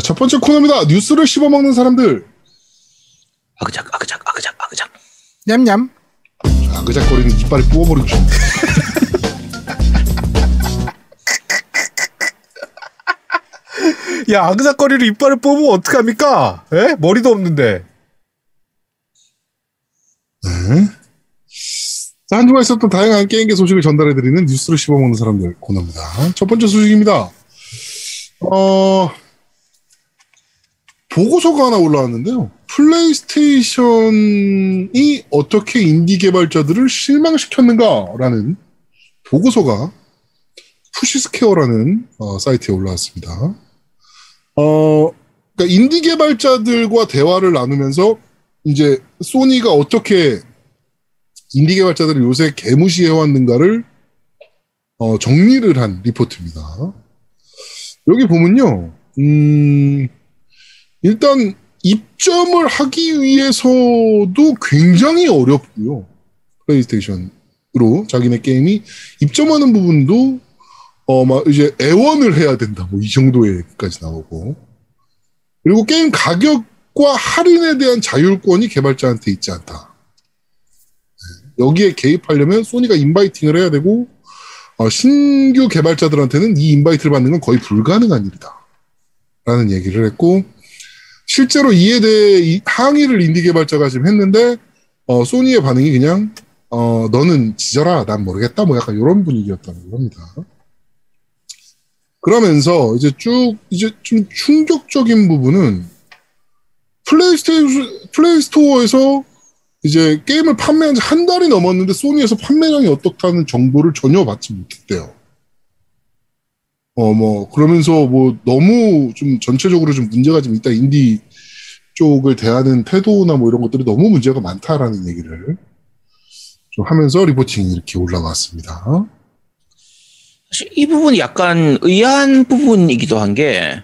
자, 첫 번째 코너입니다. 뉴스를 씹어먹는 사람들. 아그작, 아그작, 아그작, 아그작. 냠냠. 아그작거리는 이빨이 뽑아버리고 싶네. 야, 아그작거리를 이빨을 뽑으면 어떡합니까? 에? 머리도 없는데. 네. 자, 한 주간 있었던 다양한 게임계 소식을 전달해드리는 뉴스를 씹어먹는 사람들 코너입니다. 첫 번째 소식입니다. 어, 보고서가 하나 올라왔는데요. 플레이스테이션이 어떻게 인디 개발자들을 실망시켰는가라는 보고서가 Push Square라는 어, 사이트에 올라왔습니다. 어, 그러니까 인디 개발자들과 대화를 나누면서 이제 소니가 어떻게 인디 개발자들을 요새 개무시해왔는가를 어, 정리를 한 리포트입니다. 여기 보면요, 음, 일단 입점을 하기 위해서도 굉장히 어렵고요. 플레이스테이션으로 자기네 게임이 입점하는 부분도 어, 막 이제 애원을 해야 된다. 뭐 이 정도에까지 나오고. 그리고 게임 가격과 할인에 대한 자율권이 개발자한테 있지 않다. 네. 여기에 개입하려면 소니가 인바이팅을 해야 되고 어, 신규 개발자들한테는 이 인바이트를 받는 건 거의 불가능한 일이다. 라는 얘기를 했고 실제로 이에 대해 항의를 인디 개발자가 지금 했는데 어, 소니의 반응이 그냥 어, 너는 지져라 난 모르겠다 뭐 약간 이런 분위기였다는 겁니다. 그러면서 이제 쭉 이제 좀 충격적인 부분은 플레이스테이션 플레이스토어에서 이제 게임을 판매한 지 한 달이 넘었는데 소니에서 판매량이 어떻다는 정보를 전혀 받지 못했대요. 어, 뭐, 그러면서 뭐, 너무 좀 전체적으로 좀 문제가 좀 있다. 인디 쪽을 대하는 태도나 뭐 이런 것들이 너무 문제가 많다라는 얘기를 좀 하면서 reporting이 이렇게 올라왔습니다. 사실 이 부분이 약간 의아한 부분이기도 한 게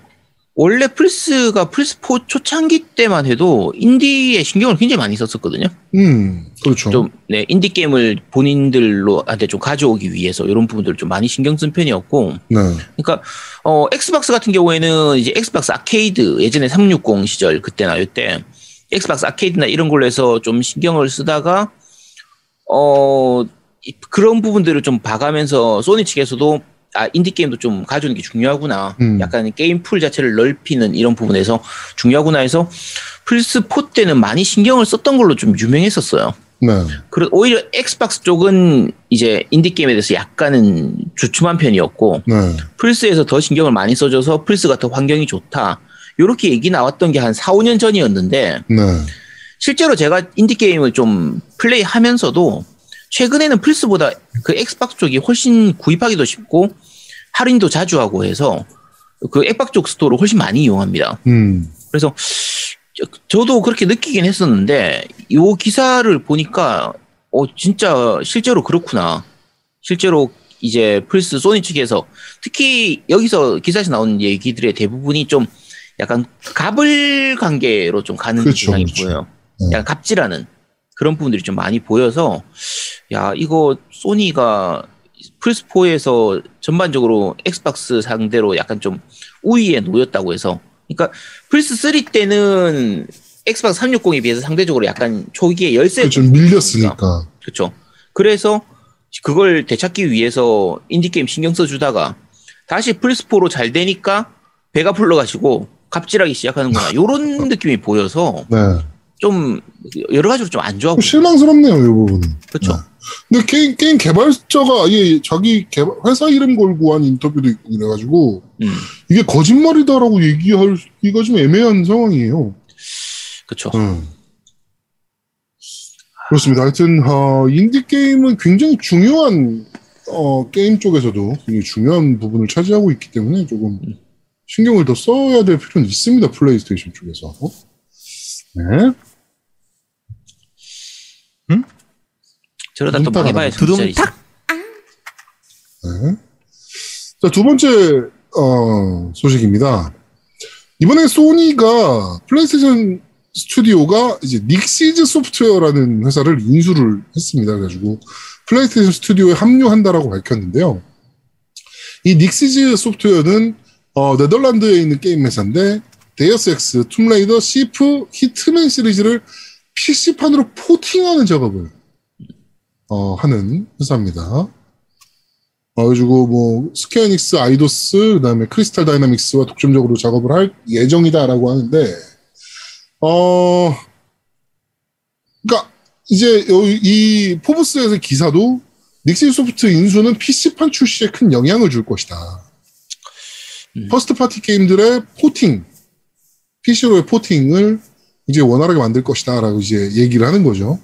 원래 플스가 플스4 초창기 때만 해도 인디에 신경을 굉장히 많이 썼었거든요. 음, 그렇죠. 좀, 네, 인디 게임을 본인들로 한테 좀 가져오기 위해서 이런 부분들을 좀 많이 신경 쓴 편이었고. 네. 그러니까, 어, 엑스박스 같은 경우에는 이제 엑스박스 아케이드, 예전에 360 시절 그때나 이때 엑스박스 아케이드나 이런 걸로 해서 좀 신경을 쓰다가, 어, 그런 부분들을 좀 봐가면서 소니 측에서도 아 인디 게임도 좀 가져오는 게 중요하구나. 음. 약간 게임 풀 자체를 넓히는 이런 부분에서 중요하구나 해서 플스 4 때는 많이 신경을 썼던 걸로 좀 유명했었어요. 네. 그리고 오히려 엑스박스 쪽은 이제 인디 게임에 대해서 약간은 주춤한 편이었고 네. 플스에서 더 신경을 많이 써줘서 플스가 더 환경이 좋다. 요렇게 얘기 나왔던 게 한 4, 5년 전이었는데 네. 실제로 제가 인디 게임을 좀 플레이하면서도 최근에는 플스보다 그 엑스박스 쪽이 훨씬 구입하기도 쉽고 할인도 자주 하고 해서 그 엑박 쪽 store를 훨씬 많이 이용합니다. 음. 그래서 저, 도 그렇게 느끼긴 했었는데 이 기사를 보니까 어 진짜 실제로 그렇구나. 실제로 이제 플스 소니 측에서 특히 여기서 기사에서 나온 얘기들의 대부분이 좀 약간 갑을 관계로 좀 가는 그렇죠, 경향이 그렇죠. 보여요. 네. 약간 갑질하는 그런 부분들이 좀 많이 보여서 야 이거 소니가 플스4에서 전반적으로 엑스박스 상대로 약간 좀 우위에 놓였다고 해서 그러니까 플스3 때는 엑스박스 360에 비해서 상대적으로 약간 초기에 열세 그렇죠. 밀렸으니까. 그렇죠. 그래서 그걸 되찾기 위해서 인디 게임 신경 써 주다가 다시 플스4로 잘 되니까 배가 불러가지고 갑질하기 시작하는구나. 요런 느낌이 보여서 네. 좀 여러 가지로 좀 안 좋아. 실망스럽네요, 이 부분은. 그렇죠. 네. 근데 게임, 게임 개발자가 아예 자기 개발, 회사 이름 걸고 한 인터뷰도 있고 그래가지고 음, 이게 거짓말이다라고 얘기하기가 좀 애매한 상황이에요. 그렇죠. 음. 그렇습니다. 하여튼 어, 인디 게임은 굉장히 중요한 어, 게임 쪽에서도 굉장히 중요한 부분을 차지하고 있기 때문에 조금 신경을 더 써야 될 필요는 있습니다. 플레이스테이션 쪽에서. 네. 저러다 또 망해봐야. 두둥탁. 네. 자, 두 번째, 어, 소식입니다. 이번에 소니가 플레이스테이션 스튜디오가 이제 닉시즈 소프트웨어라는 회사를 인수를 했습니다. 그래가지고 플레이스테이션 스튜디오에 합류한다라고 밝혔는데요. 이 닉시즈 소프트웨어는 어, 네덜란드에 있는 게임 회사인데 데이어스 엑스, 툼레이더, 시프, 히트맨 시리즈를 PC판으로 porting하는 작업을 어, 하는 회사입니다. 어, 그래가지고 뭐 스퀘어에닉스, 아이도스, 그다음에 크리스탈 다이나믹스와 독점적으로 작업을 할 예정이다라고 하는데 어, 그러니까 이제 이 포브스에서 기사도 닉시스 소프트 인수는 PC판 출시에 큰 영향을 줄 것이다. 음. first party 게임들의 포팅, PC로의 포팅을 이제 원활하게 만들 것이다 라고 이제 얘기를 하는 거죠.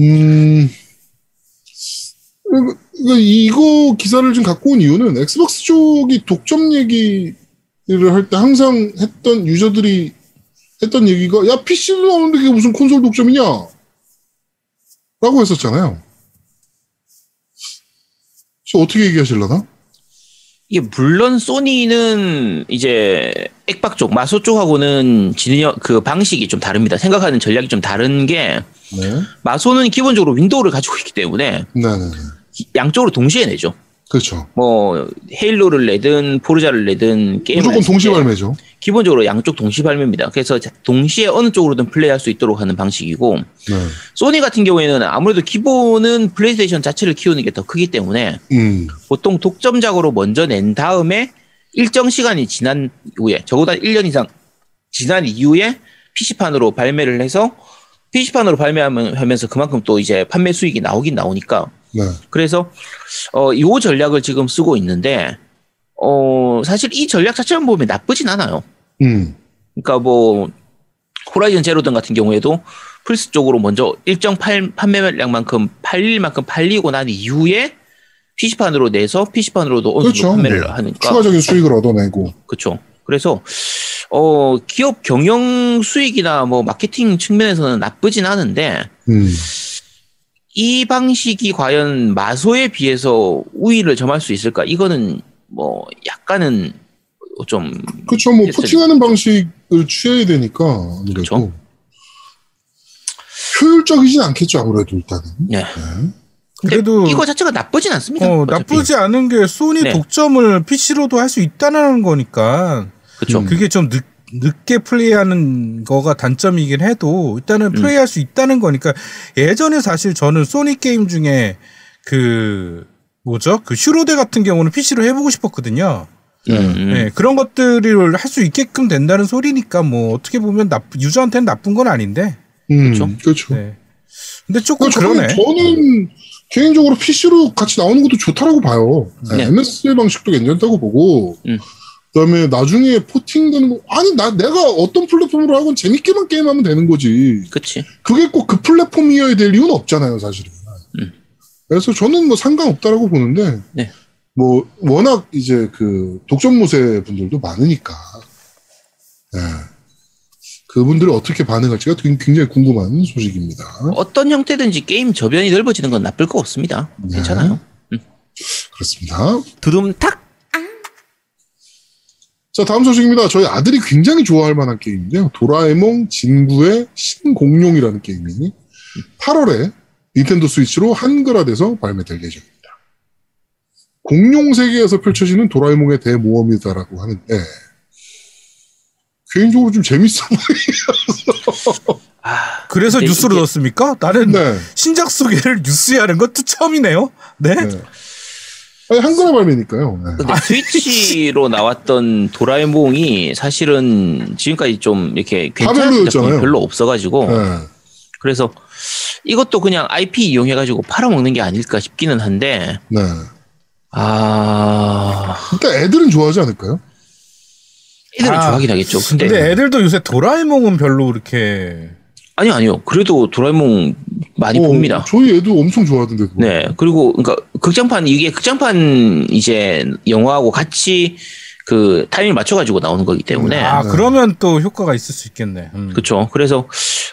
음, 이거- 기사를 좀 갖고 온 이유는 엑스박스 쪽이 독점 얘기를 할 때 항상 했던 유저들이 했던 얘기가 야 PC도 나오는데 그게 무슨 콘솔 독점이냐? 라고 했었잖아요. 저 어떻게 얘기하실라나? 이게 물론 소니는 이제 액박 쪽, 마소 쪽하고는 진영 그 방식이 좀 다릅니다. 생각하는 전략이 좀 다른 게 네. 마소는 기본적으로 윈도우를 가지고 있기 때문에 네네네. 양쪽으로 동시에 내죠. 그렇죠. 뭐 헤일로를 내든 포르자를 내든 게임을 무조건 동시 때 발매죠. 기본적으로 양쪽 동시 발매입니다. 그래서 자- 동시에 어느 쪽으로든 플레이할 수 있도록 하는 방식이고 네. 소니 같은 경우에는 아무래도 기본은 플레이스테이션 자체를 키우는 게 더 크기 때문에 음. 보통 독점작으로 먼저 낸 다음에 일정 시간이 지난 후에 적어도 한 1년 이상 지난 이후에 PC판으로 발매를 해서 PC판으로 발매하면서 그만큼 또 이제 판매 수익이 나오긴 나오니까 네. 그래서 어, 이 전략을 지금 쓰고 있는데 어, 사실 이 전략 자체만 보면 나쁘진 않아요. 음. 그러니까 뭐 호라이즌 제로든 같은 경우에도 플스 쪽으로 먼저 일정 팔, 판매량만큼 팔릴 만큼 팔리고 난 이후에 PC판으로 내서 PC판으로도 어느 정도 그렇죠. 판매를 네. 하니까 추가적인 수익을 얻어내고. 그렇죠. 그래서 어 기업 경영 수익이나 뭐 마케팅 측면에서는 나쁘진 않은데 음. 이 방식이 과연 마소에 비해서 우위를 점할 수 있을까? 이거는 뭐 약간은 좀 그렇죠. 뭐. 포팅하는 방식을 취해야 되니까 아무래도 그렇죠. 효율적이진 않겠죠. 아무래도 일단은. 네. 네. 그래도 이거 자체가 나쁘진 않습니다. 어. 나쁘지 않은 게 소니 네. 독점을 PC로도 할 수 있다는 거니까 그렇죠. 음. 그게 좀 늦, 늦게 플레이하는 거가 단점이긴 해도 일단은 음. 플레이할 수 있다는 거니까 예전에 사실 저는 소니 게임 중에 그 뭐죠 그 슈로데 같은 경우는 PC로 해보고 싶었거든요. 음, 음. 네, 그런 것들을 할 수 있게끔 된다는 소리니까 뭐 어떻게 보면 나 유저한테는 나쁜 건 아닌데. 음, 그렇죠. 그렇죠. 네. 근데 조금 그러니까 저는, 그러네. 저는 개인적으로 PC로 같이 나오는 것도 좋다라고 봐요. 네, 네. MS의 방식도 괜찮다고 보고, 음. 그다음에 나중에 포팅 되는 거 아니 나 내가 어떤 플랫폼으로 하건 재밌게만 게임하면 되는 거지. 그치. 그게 꼭 그 플랫폼이어야 될 이유는 없잖아요, 사실은. 음. 그래서 저는 뭐 상관없다라고 보는데, 네. 뭐 워낙 이제 그 독점무새 분들도 많으니까, 네. 그분들이 어떻게 반응할지가 굉- 굉장히 궁금한 소식입니다. 어떤 형태든지 게임 저변이 넓어지는 건 나쁠 거 없습니다. 네. 괜찮아요. 그렇습니다. 두둠탁. 자, 다음 소식입니다. 저희 아들이 굉장히 좋아할 만한 게임인데요. 도라에몽 진구의 신공룡이라는 게임이 8월에 닌텐도 스위치로 한글화돼서 발매될 예정입니다. 공룡 세계에서 펼쳐지는 도라에몽의 대모험이다라고 하는데 개인적으로 좀 재밌어 보여요. 아, 그래서 뉴스로 이게- 넣었습니까? 나는 네. 신작 소개를 뉴스에 하는 것도 처음이네요. 네. 네. 아니, 한글화 발매니까요. 네. 근데 스위치로 나왔던 도라에몽이 사실은 지금까지 좀 이렇게 괜찮은 작품이. 별로 없어가지고 네. 그래서 이것도 그냥 IP 이용해가지고 팔아먹는 게 아닐까 싶기는 한데 네. 아 일단 애들은 좋아하지 않을까요? 애들은 아, 좋아하긴 하겠죠. 근데, 근데 애들도 요새 도라에몽은 별로 이렇게 아니요 아니요 그래도 도라에몽 많이 어, 봅니다. 저희 애도 엄청 좋아하던데. 그거. 네 그리고 그러니까 극장판 이게 극장판 이제 영화하고 같이 그 타이밍 맞춰 가지고 나오는 거기 때문에 아 네. 그러면 또 효과가 있을 수 있겠네. 음. 그렇죠. 그래서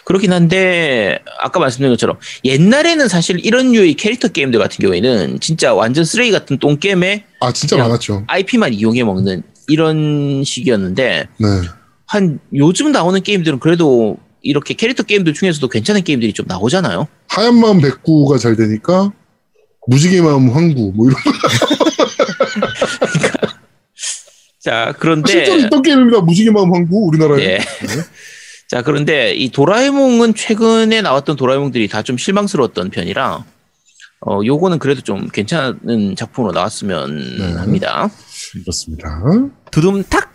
그렇긴 한데 아까 말씀드린 것처럼 옛날에는 사실 이런 류의 캐릭터 게임들 같은 경우에는 진짜 완전 쓰레기 같은 똥 게임에 아 진짜 많았죠. IP만 이용해 먹는 이런 식이었는데 네. 한 요즘 나오는 게임들은 그래도 이렇게 캐릭터 게임들 중에서도 괜찮은 게임들이 좀 나오잖아요. 하얀 마음 백구가 잘 되니까 무지개 마음 황구 뭐 이런 거. 자, 그런데 실제로 있던 게임입니다. 무지개 마음 항구 우리나라에. 네. 자, 그런데 이 도라에몽은 최근에 나왔던 도라에몽들이 다 좀 실망스러웠던 편이라 어, 요거는 그래도 좀 괜찮은 작품으로 나왔으면 네. 합니다. 그렇습니다. 두둠탁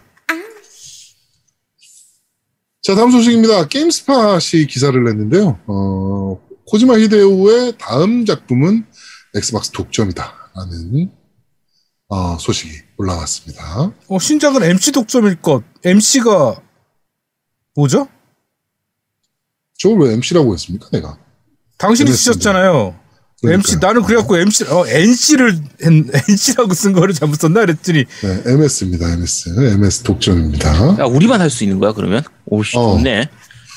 자, 다음 소식입니다. 게임스팟이 기사를 냈는데요. 어, 코지마 히데오의 다음 작품은 엑스박스 독점이다. 라는, 어, 소식이 올라왔습니다. 어, 신작은 MC 독점일 것. MC가 뭐죠? 저걸 왜 MC라고 했습니까, 내가? 당신이. 쓰셨잖아요. 그러니까요. MC 나는 그래갖고 MC 어 NC를 NC라고 쓴 거를 잘못 썼나 그랬더니 네, MS입니다, MS. MS 독점입니다. 야, 우리만 할 수 있는 거야 그러면? 오씨 어. 좋네.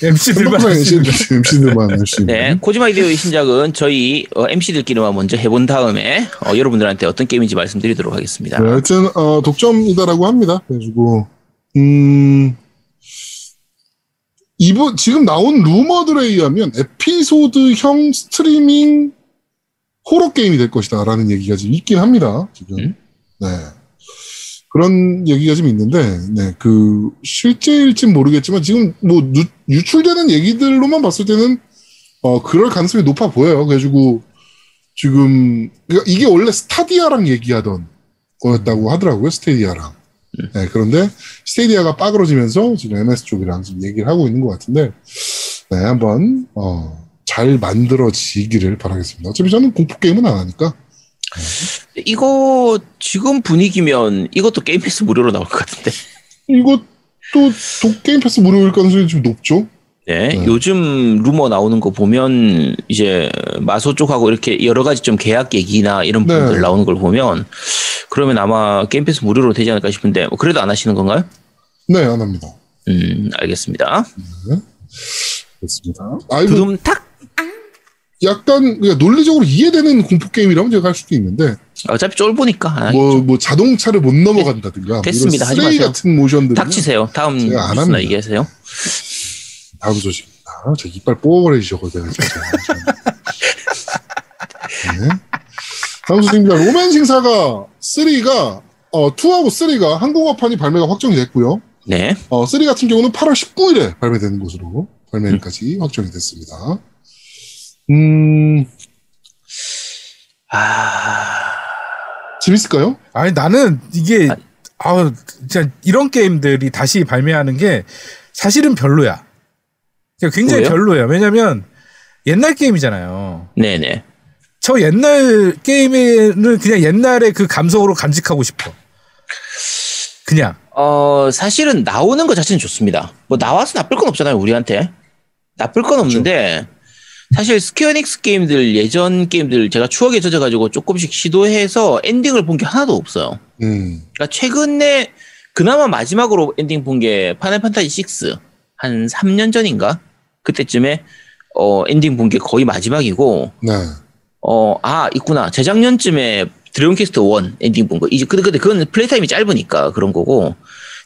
MC들만 MC들만 할 수 있는. 네, 코지마 이데오의 신작은 저희 어, MC들끼리만 먼저 해본 다음에 어, 여러분들한테 어떤 게임인지 말씀드리도록 하겠습니다. 네, 하여튼, 어, 독점이다라고 합니다. 그래가지고, 음, 이번, 지금 나온 루머들에 의하면 에피소드형 스트리밍 호러 게임이 될 것이다. 라는 얘기가 지금 있긴 합니다. 지금. 음? 네. 그런 얘기가 좀 있는데, 네, 그, 실제일진 모르겠지만, 지금 뭐, 누- 유출되는 얘기들로만 봤을 때는, 어, 그럴 가능성이 높아 보여요. 그래가지고, 지금, 그러니까 이게 원래 스타디아랑 얘기하던 거였다고 하더라고요, 스테디아랑. 네, 그런데 스테디아가 빠그러지면서 지금 MS 쪽이랑 지금 얘기를 하고 있는 것 같은데, 네, 한번, 어, 잘 만들어지기를 바라겠습니다. 어차피 저는 공포 게임은 안 하니까. 이거 지금 분위기면 이것도 게임 패스 무료로 나올 것 같은데. 이것도 도 게임 패스 무료일 가능성이 좀 높죠? 네, 네. 요즘 루머 나오는 거 보면 이제 마소 쪽하고 이렇게 여러 가지 좀 계약 얘기나 이런 네. 부분들 나오는 걸 보면 그러면 아마 게임 패스 무료로 되지 않을까 싶은데 뭐 그래도 안 하시는 건가요? 네, 안 합니다. 음, 알겠습니다. 그렇습니다. 아, 이거 두둠탁 약간 그러니까 논리적으로 이해되는 공포 게임이라면 제가 할 수도 있는데, 어차피 쫄보니까 아, 뭐, 뭐 자동차를 못 넘어간다든가, 뭐 됐습니다. 이런 하지 마세요. 같은 모션들. 닥치세요. 다음 제가 안 뉴스나. 얘기하세요. 다음 소식입니다. 제 이빨 뽑아버리셔거든요, 진짜. 네. 다음 소식입니다. 로맨싱 사가 3가, 어, 2하고 3가 한국어판이 발매가 확정이 됐고요. 네. 어, 3 같은 경우는 8월 19일에 발매되는 것으로 발매일까지 확정이 됐습니다. 음, 아, 재밌을까요? 아니 나는 이게 아우 진짜 이런 게임들이 다시 발매하는 게 사실은 별로야. 굉장히 왜요? 별로예요. 왜냐면 옛날 게임이잖아요. 네네. 저 옛날 게임에는 그냥 옛날의 그 감성으로 간직하고 싶어. 그냥 어, 사실은 나오는 것 자체는 좋습니다. 뭐 나와서 나쁠 건 없잖아요, 우리한테. 나쁠 건 없는데 사실 스퀘어에닉스 게임들 예전 게임들 제가 추억에 젖어가지고 조금씩 시도해서 엔딩을 본 게 하나도 없어요. 음, 그러니까 최근에 그나마 마지막으로 엔딩 본 게 파이널 판타지 6 한 3년 전인가? 그때쯤에 어 엔딩 본 게 거의 마지막이고 네. 어 아 있구나. 재작년쯤에 드래곤 퀘스트 1 엔딩 본 거. 이제 근데 근데 그건 플레이 타임이 짧으니까 그런 거고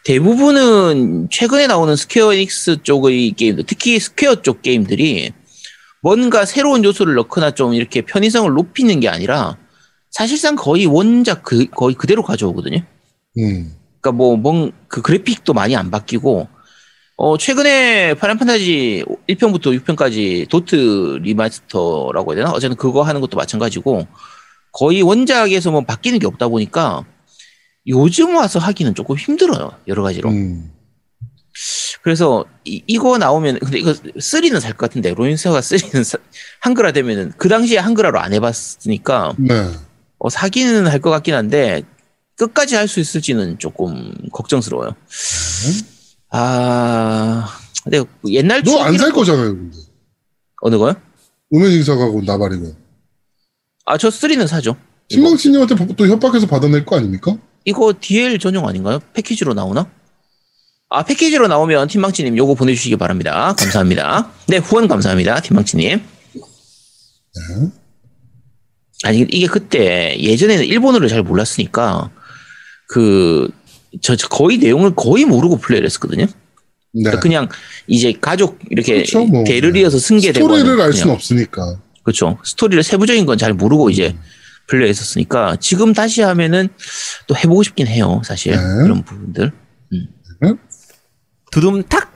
대부분은 최근에 나오는 스퀘어 에닉스 쪽의 게임들 특히 스퀘어 쪽 게임들이 뭔가 새로운 요소를 넣거나 좀 이렇게 편의성을 높이는 게 아니라 사실상 거의 원작 그, 거의 그대로 가져오거든요. 음, 그러니까 뭐, 뭔, 그 그래픽도 많이 안 바뀌고, 어, 최근에 파이널 판타지 1편부터 6편까지 도트 remaster라고 해야 되나? 어쨌든 그거 하는 것도 마찬가지고, 거의 원작에서 뭐 바뀌는 게 없다 보니까, 요즘 와서 하기는 조금 힘들어요. 여러 가지로. 음, 그래서, 이, 이거 나오면, 근데 이거 3는 살 것 같은데, 로맨싱 사가 3는 한글화 되면은, 그 당시에 한글화로 안 해봤으니까, 네. 어, 사기는 할 것 같긴 한데 끝까지 할 수 있을지는 조금 걱정스러워요. 아, 근데 옛날 너 안 살 거잖아요, 근데. 어느 거요? 로맨싱 사가고 나발이고. 아, 저 3는 사죠. 이거, 신망치님한테 또 협박해서 받아낼 거 아닙니까? 이거 DL 전용 아닌가요? 패키지로 나오나? 아, 패키지로 나오면 팀망치님 요거 보내주시기 바랍니다. 감사합니다. 네, 후원 감사합니다. 팀망치님. 아니, 이게 그때 예전에는 일본어를 잘 몰랐으니까 그, 저, 저 거의 내용을 거의 모르고 플레이를 했었거든요. 네. 그러니까 그냥 이제 가족 이렇게 그렇죠, 뭐. 대를 이어서 승계되고 스토리를 알 수는 없으니까. 그렇죠 스토리를 세부적인 건 잘 모르고 이제 플레이했었으니까 지금 다시 하면은 또 해보고 싶긴 해요 사실 네. 그런 부분들. 음. 네. 두둠탁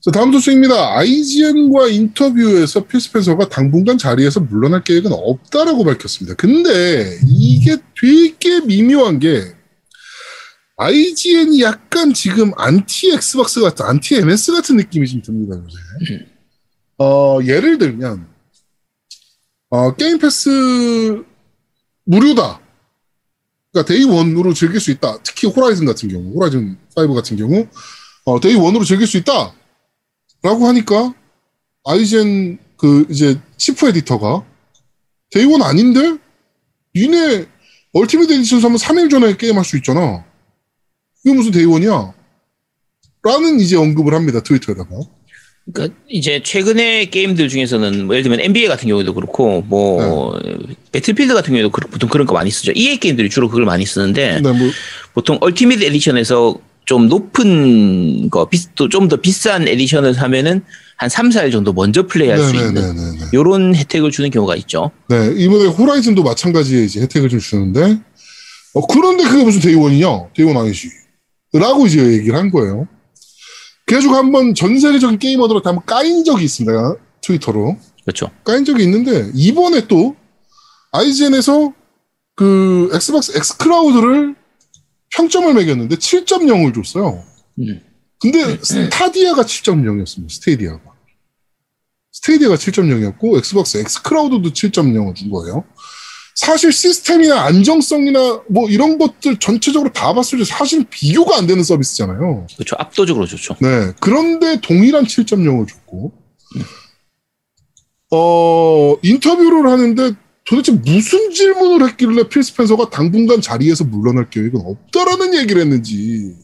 자, 다음 소식입니다. IGN과 인터뷰에서 필 스펜서가 당분간 자리에서 물러날 계획은 없다라고 밝혔습니다. 근데 이게 되게 미묘한 게 IGN이 약간 지금 안티 엑스박스 같은, 안티 MS 같은 느낌이 좀 듭니다, 요새. 어, 예를 들면, 어, 게임 패스 무료다. 그러니까 day one으로 즐길 수 있다. 특히 호라이즌 같은 경우, 호라이즌 5 같은 경우, 어, day one으로 즐길 수 있다. 라고 하니까 IGN 그 이제 chief editor가 day one 아닌데 니네 ultimate edition 사면 3일 전에 게임할 수 있잖아. 이게 무슨 day one이야? 라는 이제 언급을 합니다. 트위터에다가. 그러니까 이제 최근에 게임들 중에서는 뭐 예를 들면 NBA 같은 경우도 그렇고 뭐 배틀필드 같은 경우도 그- 보통 그런 거 많이 쓰죠. EA 게임들이 주로 그걸 많이 쓰는데 네, 뭐 보통 ultimate edition에서 좀 높은 거, 좀 더 비싼 edition을 사면은 한 3, 4일 정도 먼저 플레이할 수 있는. 요런 혜택을 주는 경우가 있죠. 네, 이번에 호라이즌도 마찬가지의 이제 혜택을 좀 주는데, 어, 그런데 그게 무슨 day one이냐? day one 아니지. 라고 이제 얘기를 한 거예요. 그래가지고 한번 전 세계적인 게이머들한테 한번 까인 적이 있습니다. 트위터로. 그렇죠. 까인 적이 있는데, 이번에 또, IGN에서 그 엑스박스 엑스클라우드를 평점을 매겼는데 7.0을 줬어요. 음. 근데 스타디아가 7.0이었습니다. 스타디아가. 스타디아가 7.0이었고 엑스박스 엑스클라우드도 7.0을 준 거예요. 사실 시스템이나 안정성이나 뭐 이런 것들 전체적으로 다 봤을 때 사실 비교가 안 되는 서비스잖아요. 그렇죠. 압도적으로 좋죠. 네. 그런데 동일한 7.0을 줬고, 어, 인터뷰를 하는데 도대체 무슨 질문을 했길래 필 스펜서가 당분간 자리에서 물러날 계획은 없다라는 얘기를 했는지.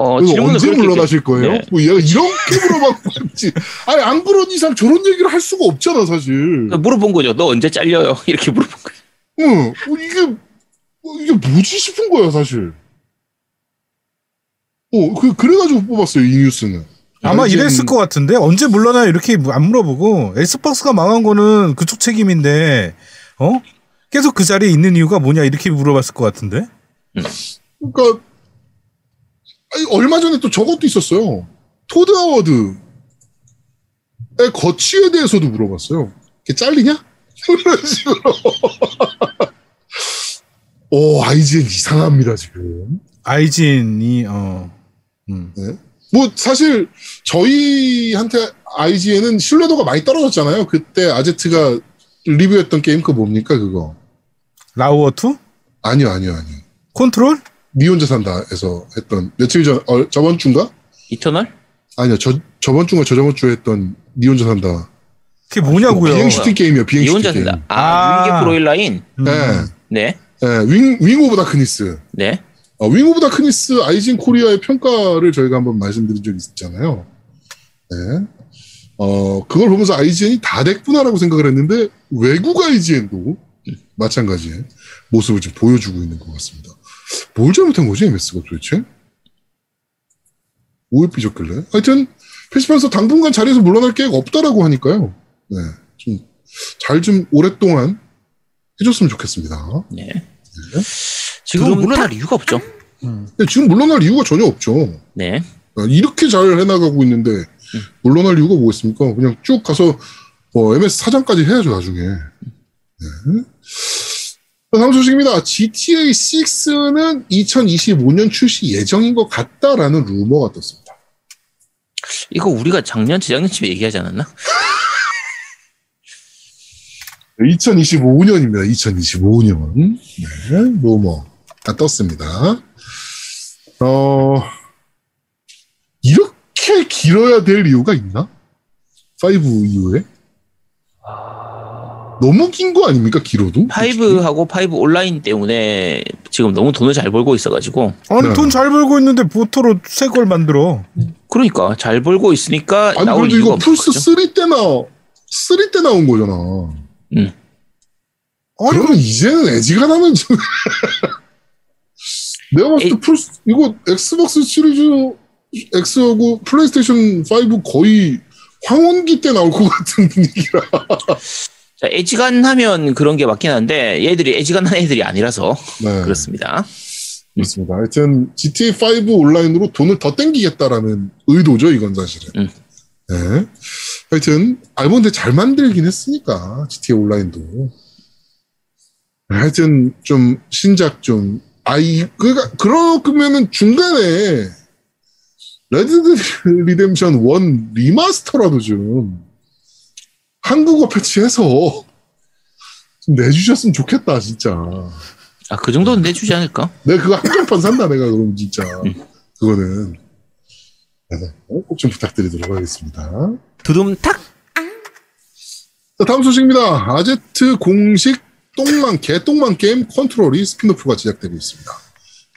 어, 이거 질문을 언제 물러나실 거예요? 네. 뭐 얘가 이렇게 물어봤고 했지. 아니, 안 그런 이상 저런 얘기를 할 수가 없잖아, 사실. 물어본 거죠. 너 언제 잘려요? 이렇게 물어본 거예요. 응, 어, 이게, 어, 이게 뭐지 싶은 거야, 사실. 어, 그, 그래가지고 뽑았어요, 이 뉴스는. 아마 이랬을 것 같은데 언제 물러나 이렇게 안 물어보고 엑스박스가 망한 거는 그쪽 책임인데 어 계속 그 자리에 있는 이유가 뭐냐 이렇게 물어봤을 것 같은데 그러니까 아니, 얼마 전에 또 저것도 있었어요. 토드 하워드의 거취에 대해서도 물어봤어요. 걔 잘리냐? 이런 식으로. 오, IGN 이상합니다, 지금. 아이진이 어 음. 뭐, 사실, 저희한테 IGN은 신뢰도가 많이 떨어졌잖아요. 그때 아제트가 리뷰했던 게임, 그거 뭡니까, 그거? 라우어 2 아니요, 아니요, 아니요. 컨트롤 니 혼자 산다에서 했던, 며칠 전, 어, 저번 주인가? 이터널? 아니요, 저, 저번 주인가 저저번 주에 했던 니 혼자 산다. 그게 뭐냐고요 비행 슈팅 게임이요, 비행 이 슈팅 혼자 게임. 산다. 아. 아, 윙게 프로일라인? 음. 네. 네. 네, 윙, 윙 오브 다크니스. 네. 어, 윙 오브 다크니스 아이진 코리아의 평가를 저희가 한번 말씀드린 적이 있잖아요. 네. 어, 그걸 보면서 IGN이 다 됐구나라고 생각을 했는데, 외국 IGN도 마찬가지의 모습을 좀 보여주고 있는 것 같습니다. 뭘 잘못한 거지, MS가 도대체? 오해 삐졌길래? 하여튼, 패시판서 당분간 자리에서 물러날 계획 없다라고 하니까요. 네. 좀, 잘 좀 오랫동안 해줬으면 좋겠습니다. 네. 지금 두둠 물러날 이유가 없죠. 근데 지금 물러날 이유가 전혀 없죠. 네. 아, 이렇게 잘 해나가고 있는데 물러날 이유가 뭐겠습니까? 그냥 쭉 가서 어, MS 사장까지 해야죠 나중에. 네. 자, 다음 소식입니다. GTA 6는 2025년 출시 예정인 것 같다라는 루머가 떴습니다. 이거 우리가 작년, 재작년쯤에 얘기하지 않았나? 2025년입니다. 2025년. 네, 루머가 떴습니다. 어, 이렇게 길어야 될 이유가 있나? 5 이후에? 너무 긴 거 아닙니까? 길어도? 파이브하고 파이브 온라인 때문에 지금 너무 돈을 잘 벌고 있어가지고 아니 네. 돈잘 벌고 있는데 보터로 새 걸 만들어 그러니까 잘 벌고 있으니까 아니 나올 그래도 이거 플스 거죠. 3 때나 3 때 나온 거잖아. 음. 아니 그러면 이제는 애지간하면 좀 내가 봤을 때 에이. 플스 이거 엑스박스 시리즈 X하고 플레이스테이션 5 거의 황혼기 때 나올 것 같은 분위기라. 자, 애지간 하면 그런 게 맞긴 한데 얘들이 애지간한 애들이 아니라서 네. 그렇습니다. 그렇습니다. 하여튼 GTA5 온라인으로 돈을 더 땡기겠다라는 의도죠, 이건 사실은. 음. 네. 하여튼 알본데 잘 만들긴 했으니까 GTA 온라인도. 하여튼 좀 신작 좀 아이 그가 그러면은 중간에 레드 리뎀션 1 remaster라도 좀 한국어 패치해서 좀 내주셨으면 좋겠다 진짜. 아, 그 정도는 내주지 않을까? 내가 그거 한정판 산다 내가 그럼 진짜 그거는 네, 꼭좀 부탁드리도록 하겠습니다. 두둠탁! 자, 다음 소식입니다. 아제트 공식 똥망 개똥망 게임 컨트롤의 spin-off가 제작되고 있습니다.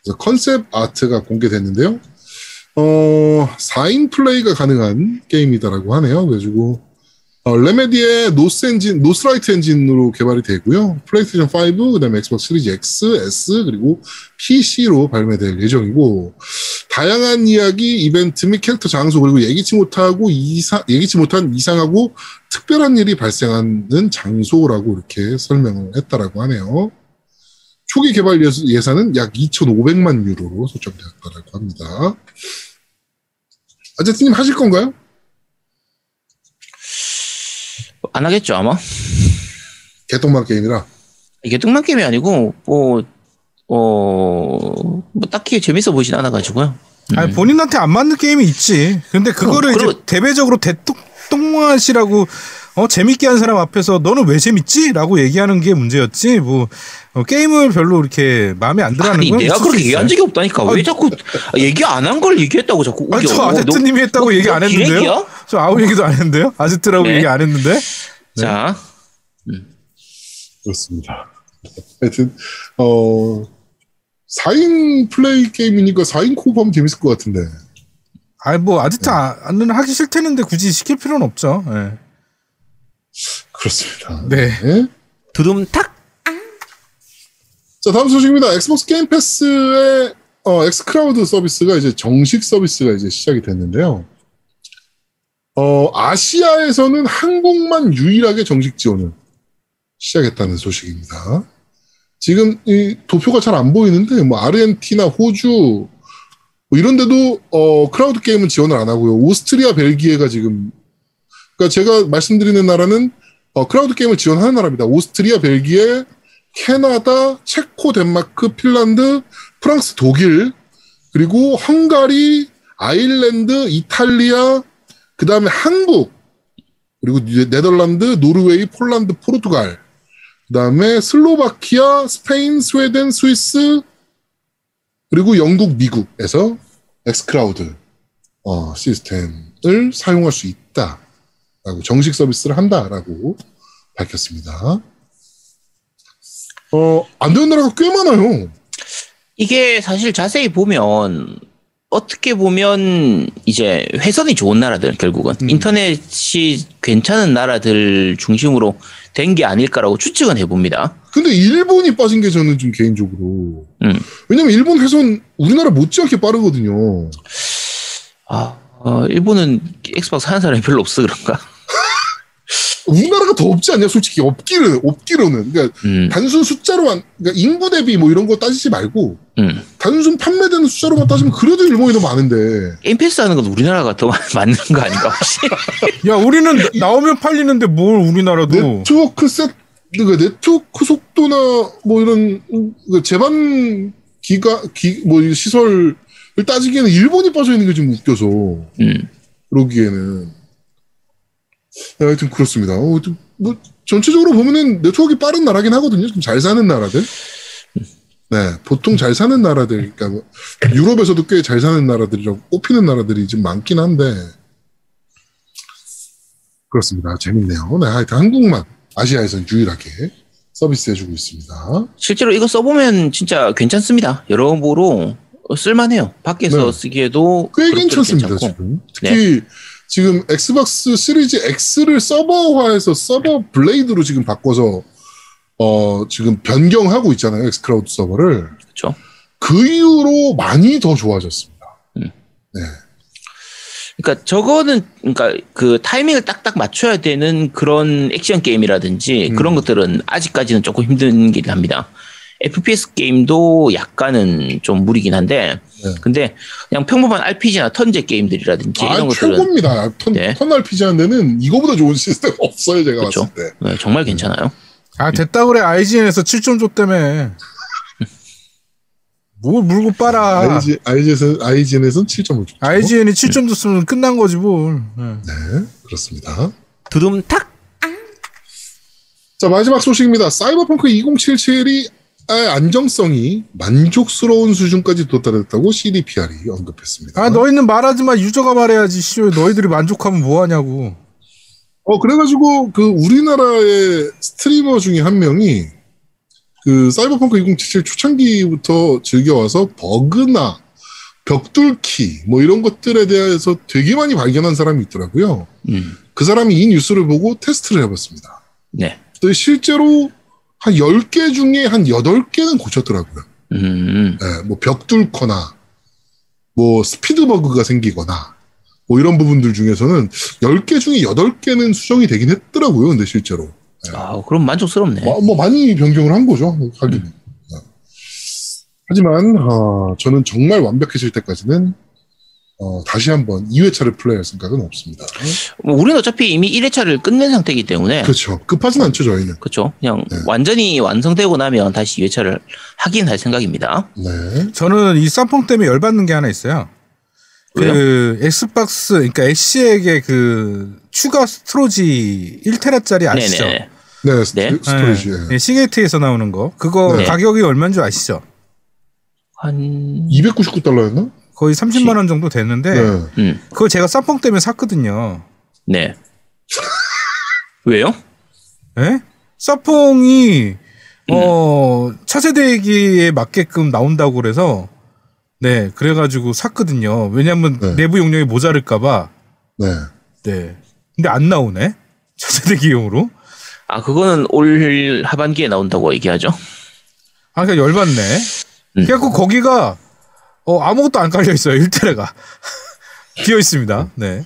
그래서 컨셉 아트가 공개됐는데요. 어, 4인 플레이가 가능한 게임이다라고 하네요. 그래가지고 어, 레메디의 노스 엔진, 노스라이트 엔진으로 개발이 되고요. 플레이스테이션 5, 그다음에 엑스박스 시리즈 X, S 그리고 PC로 발매될 예정이고 다양한 이야기, 이벤트 및 캐릭터 장소 그리고 예기치 못하고 이상 예기치 못한 이상하고 특별한 일이 발생하는 장소라고 이렇게 설명을 했다라고 하네요. 초기 개발 예산은 약 2,500만 유로로 설정되었다라고 합니다. 아제트님 하실 건가요? 안 하겠죠, 아마? 개똥만 게임이라. 이게 뚱만 게임이 아니고, 뭐, 어, 뭐 딱히 재밌어 보이진 않아가지고요. 아니 본인한테 안 맞는 게임이 있지. 근데 그거를 그럼- 이제 대외적으로 대뚱뚱하시라고 어 재밌게 한 사람 앞에서 너는 왜 재밌지?라고 얘기하는 게 문제였지. 뭐 어, 게임을 별로 이렇게 마음에 안 들어하는 건 내가 그렇게 수 얘기한. 적이 없다니까. 왜 아니, 자꾸 얘기 안 한 걸 얘기했다고 자꾸. 아니, 저 어, 아제트님이 너- 했다고 너- 얘기 너 안 했는데요. 기레기야? 저 아무 얘기도 안 했는데요. 아제트라고 네. 얘기 안 했는데. 자, 그렇습니다. 하여튼, 어, 4인 플레이 게임이니까 4인 코업 하면 재밌을 것 같은데. 아니 뭐 아제트 안은 하기 싫다는데 굳이 시킬 필요는 없죠. 예. 그렇습니다. 네. 네. 두둠탁! 자, 다음 소식입니다. 엑스박스 게임 패스의 어, xCloud 서비스가 이제 정식 서비스가 이제 시작이 됐는데요. 어, 아시아에서는 한국만 유일하게 정식 지원을 시작했다는 소식입니다. 지금 이 도표가 잘 안 보이는데 뭐 아르헨티나, 호주 뭐 이런 데도 어, 크라우드 게임은 지원을 안 하고요. 오스트리아, 벨기에가 지금 그러니까 제가 말씀드리는 나라는 어, 크라우드 게임을 지원하는 나라입니다. 오스트리아, 벨기에, 캐나다, 체코, 덴마크, 핀란드, 프랑스, 독일, 그리고 헝가리, 아일랜드, 이탈리아, 그 다음에 한국, 그리고 네- 네덜란드, 노르웨이, 폴란드, 포르투갈, 그 다음에 슬로바키아, 스페인, 스웨덴, 스위스, 그리고 영국, 미국에서 xCloud 어, 시스템을 사용할 수 있다 라고 정식 서비스를 한다라고 밝혔습니다. 어, 안 되는 나라가 꽤 많아요. 이게 사실 자세히 보면 어떻게 보면 이제 회선이 좋은 나라들 결국은 음. 인터넷이 괜찮은 나라들 중심으로 된 게 아닐까라고 추측은 해봅니다. 근데 일본이 빠진 게 저는 좀 개인적으로. 음. 왜냐면 일본 회선 우리나라 못지않게 빠르거든요. 아, 어, 일본은 엑스박스 하는 사람이 별로 없어 그런가? 우리나라가 더 없지 않냐, 솔직히. 없기는, 없기로는. 그러니까 음, 단순 숫자로만, 그러니까 인구 대비 뭐 이런 거 따지지 말고, 음. 단순 판매되는 숫자로만 따지면 그래도 일본이 더 많은데. 게임 패스 하는 건 우리나라가 더 많은 거 아닌가 혹시? 야 우리는 나오면 팔리는데 뭘 우리나라도 네트워크 셋, 그 네트워크 속도나 뭐 이런 음, 그 제반 기가 기 뭐 시설을 따지기에는 일본이 빠져 있는 게좀 웃겨서 음. 그러기에는 네, 하여튼 그렇습니다. 어, 좀뭐 전체적으로 보면은 네트워크가 빠른 나라긴 하거든요. 좀 잘 사는 나라들. 네, 보통 잘 사는 나라들, 그러니까 뭐 유럽에서도 꽤 잘 사는 나라들이라고 꼽히는 나라들이 좀 많긴 한데 그렇습니다. 재밌네요. 네, 하여튼 한국만 아시아에선 유일하게 서비스해주고 있습니다. 실제로 이거 써보면 진짜 괜찮습니다. 여러모로 쓸만해요. 밖에서 네. 쓰기에도 꽤 괜찮습니다. 지금 특히 지금 엑스박스 시리즈 X를 서버화해서 서버 blade로 지금 바꿔서 어 지금 변경하고 있잖아요. xCloud 서버를 그렇죠. 그 이후로 많이 더 좋아졌습니다. 음. 네. 그러니까 저거는 그러니까 그 타이밍을 딱딱 맞춰야 되는 그런 액션 게임이라든지 음. 그런 것들은 아직까지는 조금 힘든 길이 합니다. FPS 게임도 약간은 좀 무리긴 한데 네. 근데 그냥 평범한 RPG나 턴제 게임들이라든지 아 이런 것들은 최고입니다. 턴, 네. 턴 RPG 하는 데는 이거보다 좋은 시스템 없어요 제가 그렇죠. 봤을 때. 네, 정말 괜찮아요. 아 됐다 그래 IGN에서 7점 줬다며. 뭘 물고 빨아. IG, IGN에서는, IGN에서는 7점을 줬죠. IGN이 7점 줬으면 끝난 거지 뭘. 네. 네, 그렇습니다. 두둠탁 자 마지막 소식입니다. 사이버펑크 2077이 안정성이 만족스러운 수준까지 도달했다고 CDPR이 언급했습니다. 아 너희는 말하지 마 유저가 말해야지. 씨 너희들이 만족하면 뭐 하냐고. 어 그래가지고 그 우리나라의 스트리머 중에 한 명이 그 사이버펑크 2077 초창기부터 즐겨와서 버그나 벽뚫기 뭐 이런 것들에 대해서 되게 많이 발견한 사람이 있더라고요. 음, 그 사람이 이 뉴스를 보고 테스트를 해봤습니다. 네. 실제로 한 10개 중에 한 8개는 고쳤더라고요. 음, 예, 뭐 벽 뚫거나 뭐 스피드 버그가 생기거나 뭐 이런 부분들 중에서는 10개 중에 8개는 수정이 되긴 했더라고요. 근데 실제로. 아 그럼 만족스럽네. 뭐, 뭐 많이 변경을 한 거죠. 하기는. 네. 하지만 어, 저는 정말 완벽해질 때까지는 어, 다시 한번 2회차를 플레이할 생각은 없습니다. 뭐 우리는 어차피 이미 1회차를 끝낸 상태이기 때문에 그렇죠. 급하진 않죠 저희는. 그렇죠. 그냥 네. 완전히 완성되고 나면 다시 2회차를 하긴 할 생각입니다. 네. 저는 이 쌈펑 때문에 열받는 게 하나 있어요. 왜요? 그 엑스박스 그러니까 엑시엑에 그 추가 storage 1테라짜리 아시죠? 네네. 네, 스, 네. storage. 예. 네, 시게이트에서 나오는 거. 그거 네. 가격이 얼마인 줄 아시죠? 한 299달러였나? 거의 30만 원 정도 됐는데 네. 음, 그걸 제가 쌈펑 때문에 샀거든요. 네. 왜요? 예? 쌈펑이 음. 어 차세대기에 맞게끔 나온다고 그래서 네 그래가지고 샀거든요. 왜냐면 네. 내부 용량이 모자랄까봐. 네. 네. 근데 안 나오네. 차세대기용으로. 아 그거는 올 하반기에 나온다고 얘기하죠. 아, 그러니까 열받네. 음. 그래갖고 거기가 어, 아무것도 안 깔려 있어요. 1테라가 비어 있습니다. 네.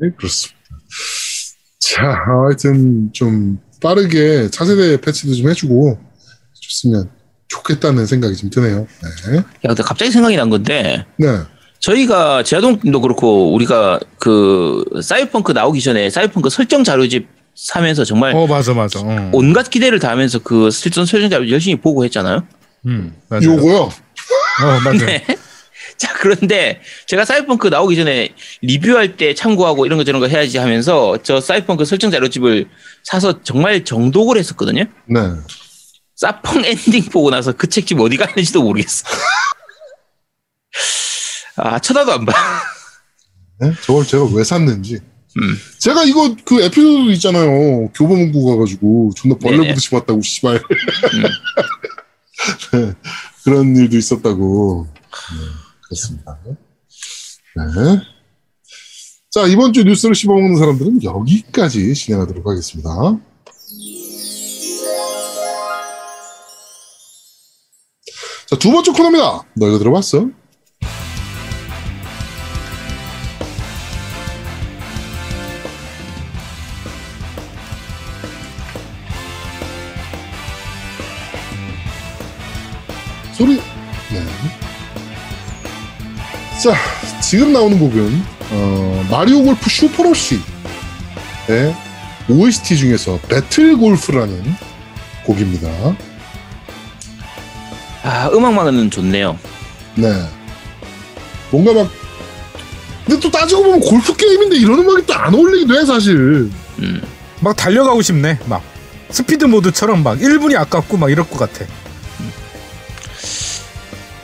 네, 그렇습니다. 자, 하여튼 좀 빠르게 차세대 패치도 좀 해주고 좋으면 좋겠다는 생각이 좀 드네요. 네. 야 근데 갑자기 생각이 난 건데 네. 저희가 제아동도 그렇고 우리가 그 사이버펑크 나오기 전에 사이버펑크 설정 자료집 사면서 정말 어 맞아 맞아. 어. 온갖 기대를 다하면서 그 실전 설정 자료 열심히 보고 했잖아요. 음 맞아. 요거요. 어 맞아. 네. 자, 그런데 제가 사이버펑크 나오기 전에 리뷰할 때 참고하고 이런 거 저런 거 해야지 하면서 저 사이버펑크 설정 자료집을 사서 정말 정독을 했었거든요. 네. 사펑 엔딩 보고 나서 그 책집 어디 갔는지도 모르겠어. 아, 쳐다도 안 봐. 네? 저걸 제가 왜 샀는지. 음. 제가 이거 그 에피소드 있잖아요. 교보문고 가가지고 존나 벌레. 보듯이 봤다고 씨발. 네, 그런 일도 있었다고. 네, 그렇습니다. 네. 자 이번 주 뉴스를 씹어먹는 사람들은 여기까지 진행하도록 하겠습니다. 자 두 번째 코너입니다. 너 이거 들어봤어? 자, 지금 나오는 곡은 어, 마리오 골프 슈퍼러쉬의 OST 중에서 배틀 골프라는 곡입니다. 아, 음악만은 좋네요. 네. 뭔가 막 근데 또 따지고 보면 골프 게임인데 이런 음악이 또 안 어울리기도 해 사실. 음. 막 달려가고 싶네. 막 스피드 모드처럼 막 1분이 아깝고 막 이럴 것 같아.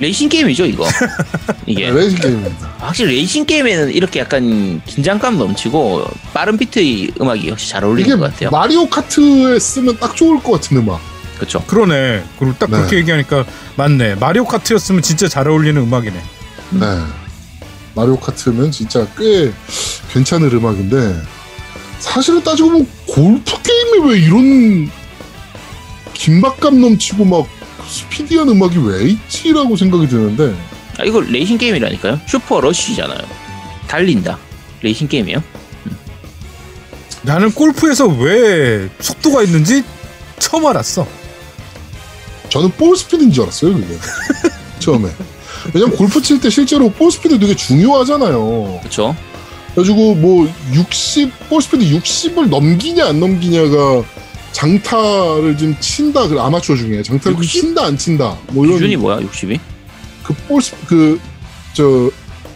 레이싱 게임이죠, 이거. 이게. 레이싱 게임입니다. 확실히 레이싱 게임에는 이렇게 약간 긴장감 넘치고 빠른 비트의 음악이 역시 잘 어울리는 이게 것 같아요. 마리오 카트에 쓰면 딱 좋을 것 같은 음악. 그렇죠. 그러네. 그리고 딱 네. 그렇게 얘기하니까 맞네. 마리오 카트였으면 진짜 잘 어울리는 음악이네. 네. 마리오 카트는 진짜 꽤 괜찮은 음악인데 사실은 따지고 보면 골프 게임에 왜 이런 긴박감 넘치고 막 스피디한 음악이 왜 있지라고 생각이 드는데 아, 이거 레이싱 게임이라니까요. 슈퍼 러쉬잖아요. 달린다. 레이싱 게임이에요. 나는 골프에서 왜 속도가 있는지 처음 알았어. 저는 볼 스피드인 줄 알았어요, 그게. 처음에. 왜냐면 골프 칠 때 실제로 볼 스피드 되게 중요하잖아요. 그렇죠. 그래가지고 뭐 60, 볼 스피드 60을 넘기냐 안 넘기냐가 장타를 좀 친다, 그 아마추어 중에 장타를 좀 60? 친다 안 친다. 뭐 이런 기준이 뭐야? 60이? 그볼 그저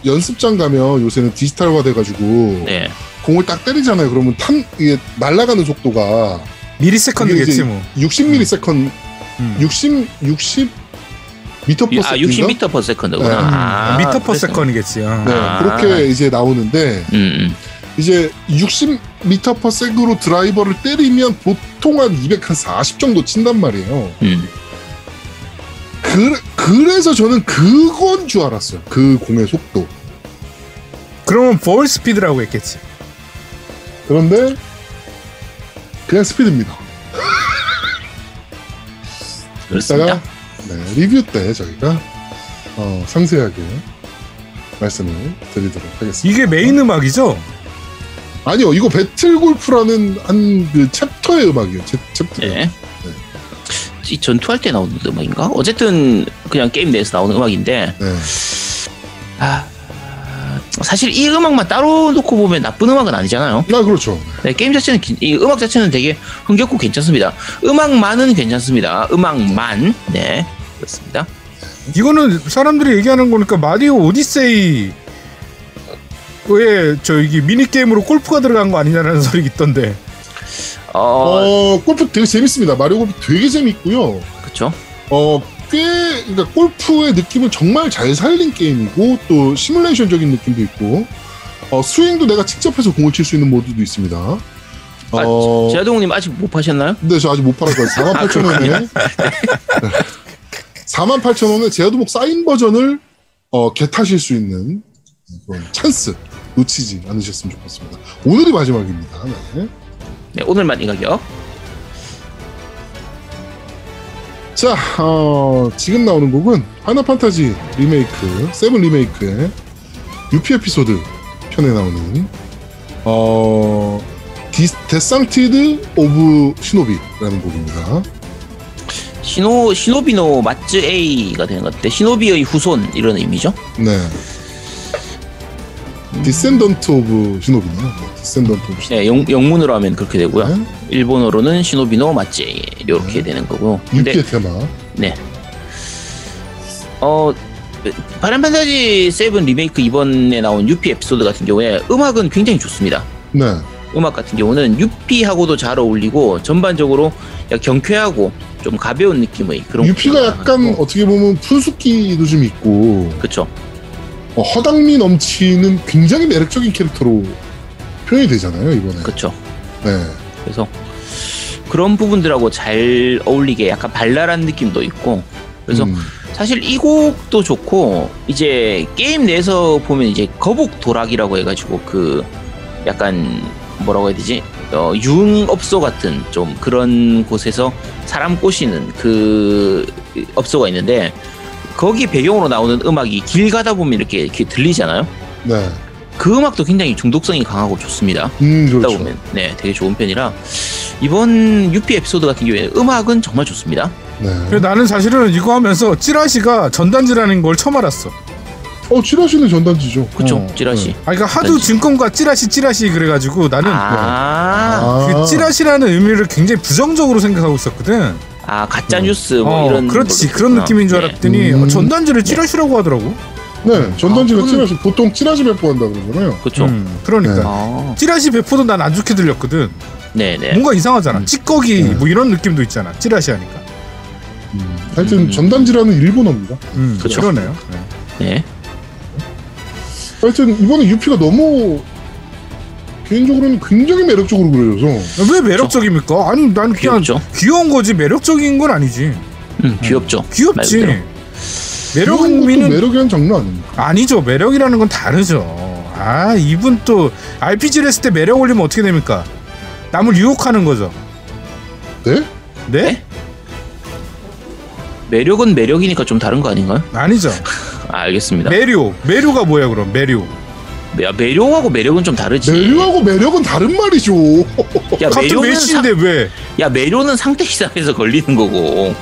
연습장 가면 요새는 디지털화 돼가지고 네. 공을 딱 때리잖아요. 그러면 탄 이게 날아가는 속도가 millisecond겠지 뭐. 60ms, 음. 60 60 미터 per 아, second. 60m per second구나. 네. 아, 미터 per. second이겠지. 어. 네, 아. 그렇게 이제 나오는데 음, 음. 이제 60m per sec으로 드라이버를 때리면 보통 한 240 정도 친단 말이에요. 음. 그, 그래서 저는 그건 줄 알았어요. 그 공의 속도. 그러면 볼 스피드라고 했겠지. 그런데 그냥 스피드입니다. 그렇습니다. 네, 리뷰 때 저희가 어, 상세하게 말씀을 드리도록 하겠습니다. 이게 메인 음악이죠? 아니요, 이거 배틀 골프라는 한 그 챕터의 음악이에요. 챕, 챕터. 네. 이 전투할 때 나오는 음악인가? 어쨌든 그냥 게임 내에서 나오는 음악인데 네. 아, 사실 이 음악만 따로 놓고 보면 나쁜 음악은 아니잖아요. 아 그렇죠. 네, 게임 자체는 기- 이 음악 자체는 되게 흥겹고 괜찮습니다. 음악만은 괜찮습니다. 음악만 네 그렇습니다. 이거는 사람들이 얘기하는 거니까 마리오 오디세이 왜 저기 미니 게임으로 골프가 들어간 거 아니냐라는 소리 있던데. 어, 어, 골프 되게 재밌습니다. 마리오 골프 되게 재밌고요. 그렇죠. 어, 꽤, 그러니까 골프의 느낌을 정말 잘 살린 게임이고, 또 시뮬레이션적인 느낌도 있고, 어, 스윙도 내가 직접 해서 공을 칠 수 있는 모드도 있습니다. 어, 제아동님 아직 못 파셨나요? 근데 저 아직 못 팔았거든요. 48,000원에. 48,000원에 제아도목 사인 버전을, 어, 개 타실 수 있는 그런 찬스 놓치지 않으셨으면 좋겠습니다. 오늘이 마지막입니다. 네. 네, 오늘만 이 가격. 자, 어, 지금 나오는 곡은 파이널 판타지 리메이크, 세븐 리메이크의 유피 에피소드 편에 나오는 어, 디, Descendant of Shinobi라는 곡입니다. しの 忍びの 末裔가 되는 것 같은데 忍び의 후손 이런 의미죠. 네. Descendant of Shinobi네요. Descendant of Shinobi. 네, 영, 영문으로 하면 그렇게 되고요. 네. 일본어로는 忍びの 末裔 이렇게 되는 거고. 유피의 테마. 네. 어 파이널 판타지 7 리메이크 이번에 나온 유피 에피소드 같은 경우에 음악은 굉장히 좋습니다. 네. 음악 같은 경우는 유피하고도 잘 어울리고 전반적으로 경쾌하고 좀 가벼운 느낌의 그런 유피가 약간 어떻게 보면 푼숙기도 좀 있고 그렇죠. 어, 허당미 넘치는 굉장히 매력적인 캐릭터로 표현이 되잖아요 이번에. 그렇죠. 네. 그래서 그런 부분들하고 잘 어울리게 약간 발랄한 느낌도 있고 그래서 음, 사실 이 곡도 좋고 이제 게임 내에서 보면 이제 거북 도락이라고 해가지고 그 약간 뭐라고 해야 되지 어, 융업소 같은 좀 그런 곳에서 사람 꼬시는 그 업소가 있는데 거기 배경으로 나오는 음악이 길 가다 보면 이렇게, 이렇게 들리잖아요. 네. 그 음악도 굉장히 중독성이 강하고 좋습니다. 음 듣다 그렇죠. 보면 네 되게 좋은 편이라 이번 UP 에피소드 같은 경우에 음악은 정말 좋습니다. 네. 나는 사실은 이거 하면서 찌라시가 전단지라는 걸 처음 알았어. 어 찌라시는 전단지죠. 그쵸 어, 찌라시. 아, 그러니까 하도 전단지. 증권가 찌라시 찌라시 그래가지고 나는 아, 그 찌라시라는 의미를 굉장히 부정적으로 생각하고 있었거든. 아 가짜 뉴스 뭐 어, 이런 그렇지 걸로 그런 그렇구나. 느낌인 줄 네. 알았더니 음. 어, 전단지를 찌라시라고 하더라고. 네. 전단지가 아, 그건- 찌라시 보통 찌라시 배포한다 그러잖아요. 그렇죠. 음, 그러니까 네. 아, 찌라시 배포도 난 안 좋게 들렸거든. 네네. 뭔가 이상하잖아. 찌꺼기 네. 뭐 이런 느낌도 있잖아. 찌라시 하니까. 음, 하여튼 음. 전단지라는 일본어입니다. 음, 그쵸. 그러네요. 네. 네. 하여튼 이번에 유피가 너무 개인적으로는 굉장히 매력적으로 그려져서 왜 매력적입니까? 아니 난 그냥 귀엽죠. 귀여운 거지 매력적인 건 아니지. 음, 귀엽죠. 말 귀엽지. 매력미는 매력이란 장르 아닙니까? 아니죠. 매력이라는 건 다르죠. 아 이분 또 RPG를 했을 때 매력 올리면 어떻게 됩니까? 남을 유혹하는 거죠. 네? 네? 네? 매력은 매력이니까 좀 다른 거 아닌가요? 아니죠. 아, 알겠습니다. 매료. 매료가 뭐야 그럼? 매료. 야 매력하고 매력은 좀 다르지. 매료하고 매력은 다른 말이죠. 야 같은 매력은 메시인데 왜? 야 매료는 상대 시장에서 걸리는 거고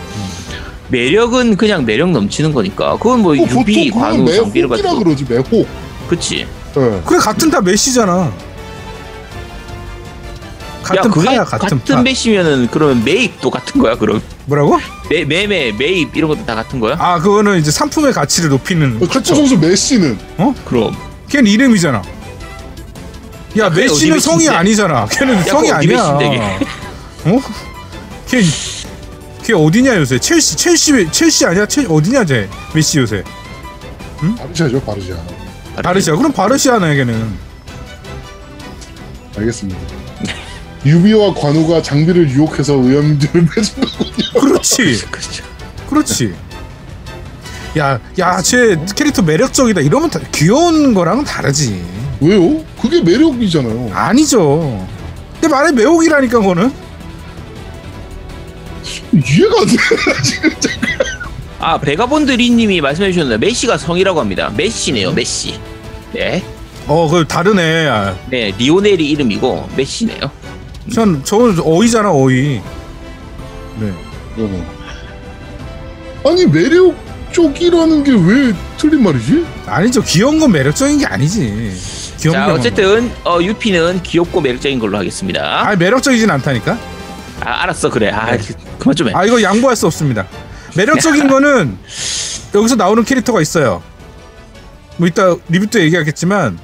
매력은 그냥 매력 넘치는 거니까 그건 뭐 어, 보통 유비 관우 장비를 매혹이라 가지고 그러지 매혹. 그치 예. 그래 같은 다 메시잖아. 같은 야 그게 파야 같은, 같은 파. 메시면은 그러면 매입도 같은 거야 그럼 뭐라고? 매, 매매 매입 이런 것도 다 같은 거야 아 그거는 이제 상품의 가치를 높이는. 어, 축구 선수 메시는 그럼 걔는 이름이잖아. 야 그게 메시는 성이? 아니잖아. 걔는 야, 성이 아니야. 메시인데, 어? 걔, 걔 어디냐 요새? 첼시 첼시 첼시 아니야? 첼 어디냐 쟤? 메시 요새? 바르샤죠 바르샤. 바르시아. 그럼 바르시아네 걔는. 알겠습니다. 유비와 관우가 장비를 유혹해서 의원들을 빼준 거군요. 그렇지. 그렇죠 그렇지. 야, 야, 쟤 캐릭터 매력적이다. 이러면 다, 귀여운 거랑은 다르지. 왜요? 그게 매력이잖아요. 아니죠. 내 말에 매혹이라니까 그거는. 이해가 안 돼. 지금 아 베가본드리님이 말씀해 주셨는데 메시가 성이라고 합니다 메시네요 메시 네, 어, 그 다르네. 아, 네 리오넬이 이름이고 메시네요 전 저건 어이잖아 어이. 네. 어. 아니 매력 쪽이라는 게 왜 틀린 말이지? 아니죠. 귀여운 건 매력적인 게 아니지. 귀여운 자건 어쨌든 어, 유피는 귀엽고 매력적인 걸로 하겠습니다 아, 매력적이진 않다니까. 아 알았어 그래 아 그만 좀 해 아, 이거 양보할 수 없습니다. 매력적인 거는 여기서 나오는 캐릭터가 있어요. 뭐 이따 리뷰 때 얘기하겠지만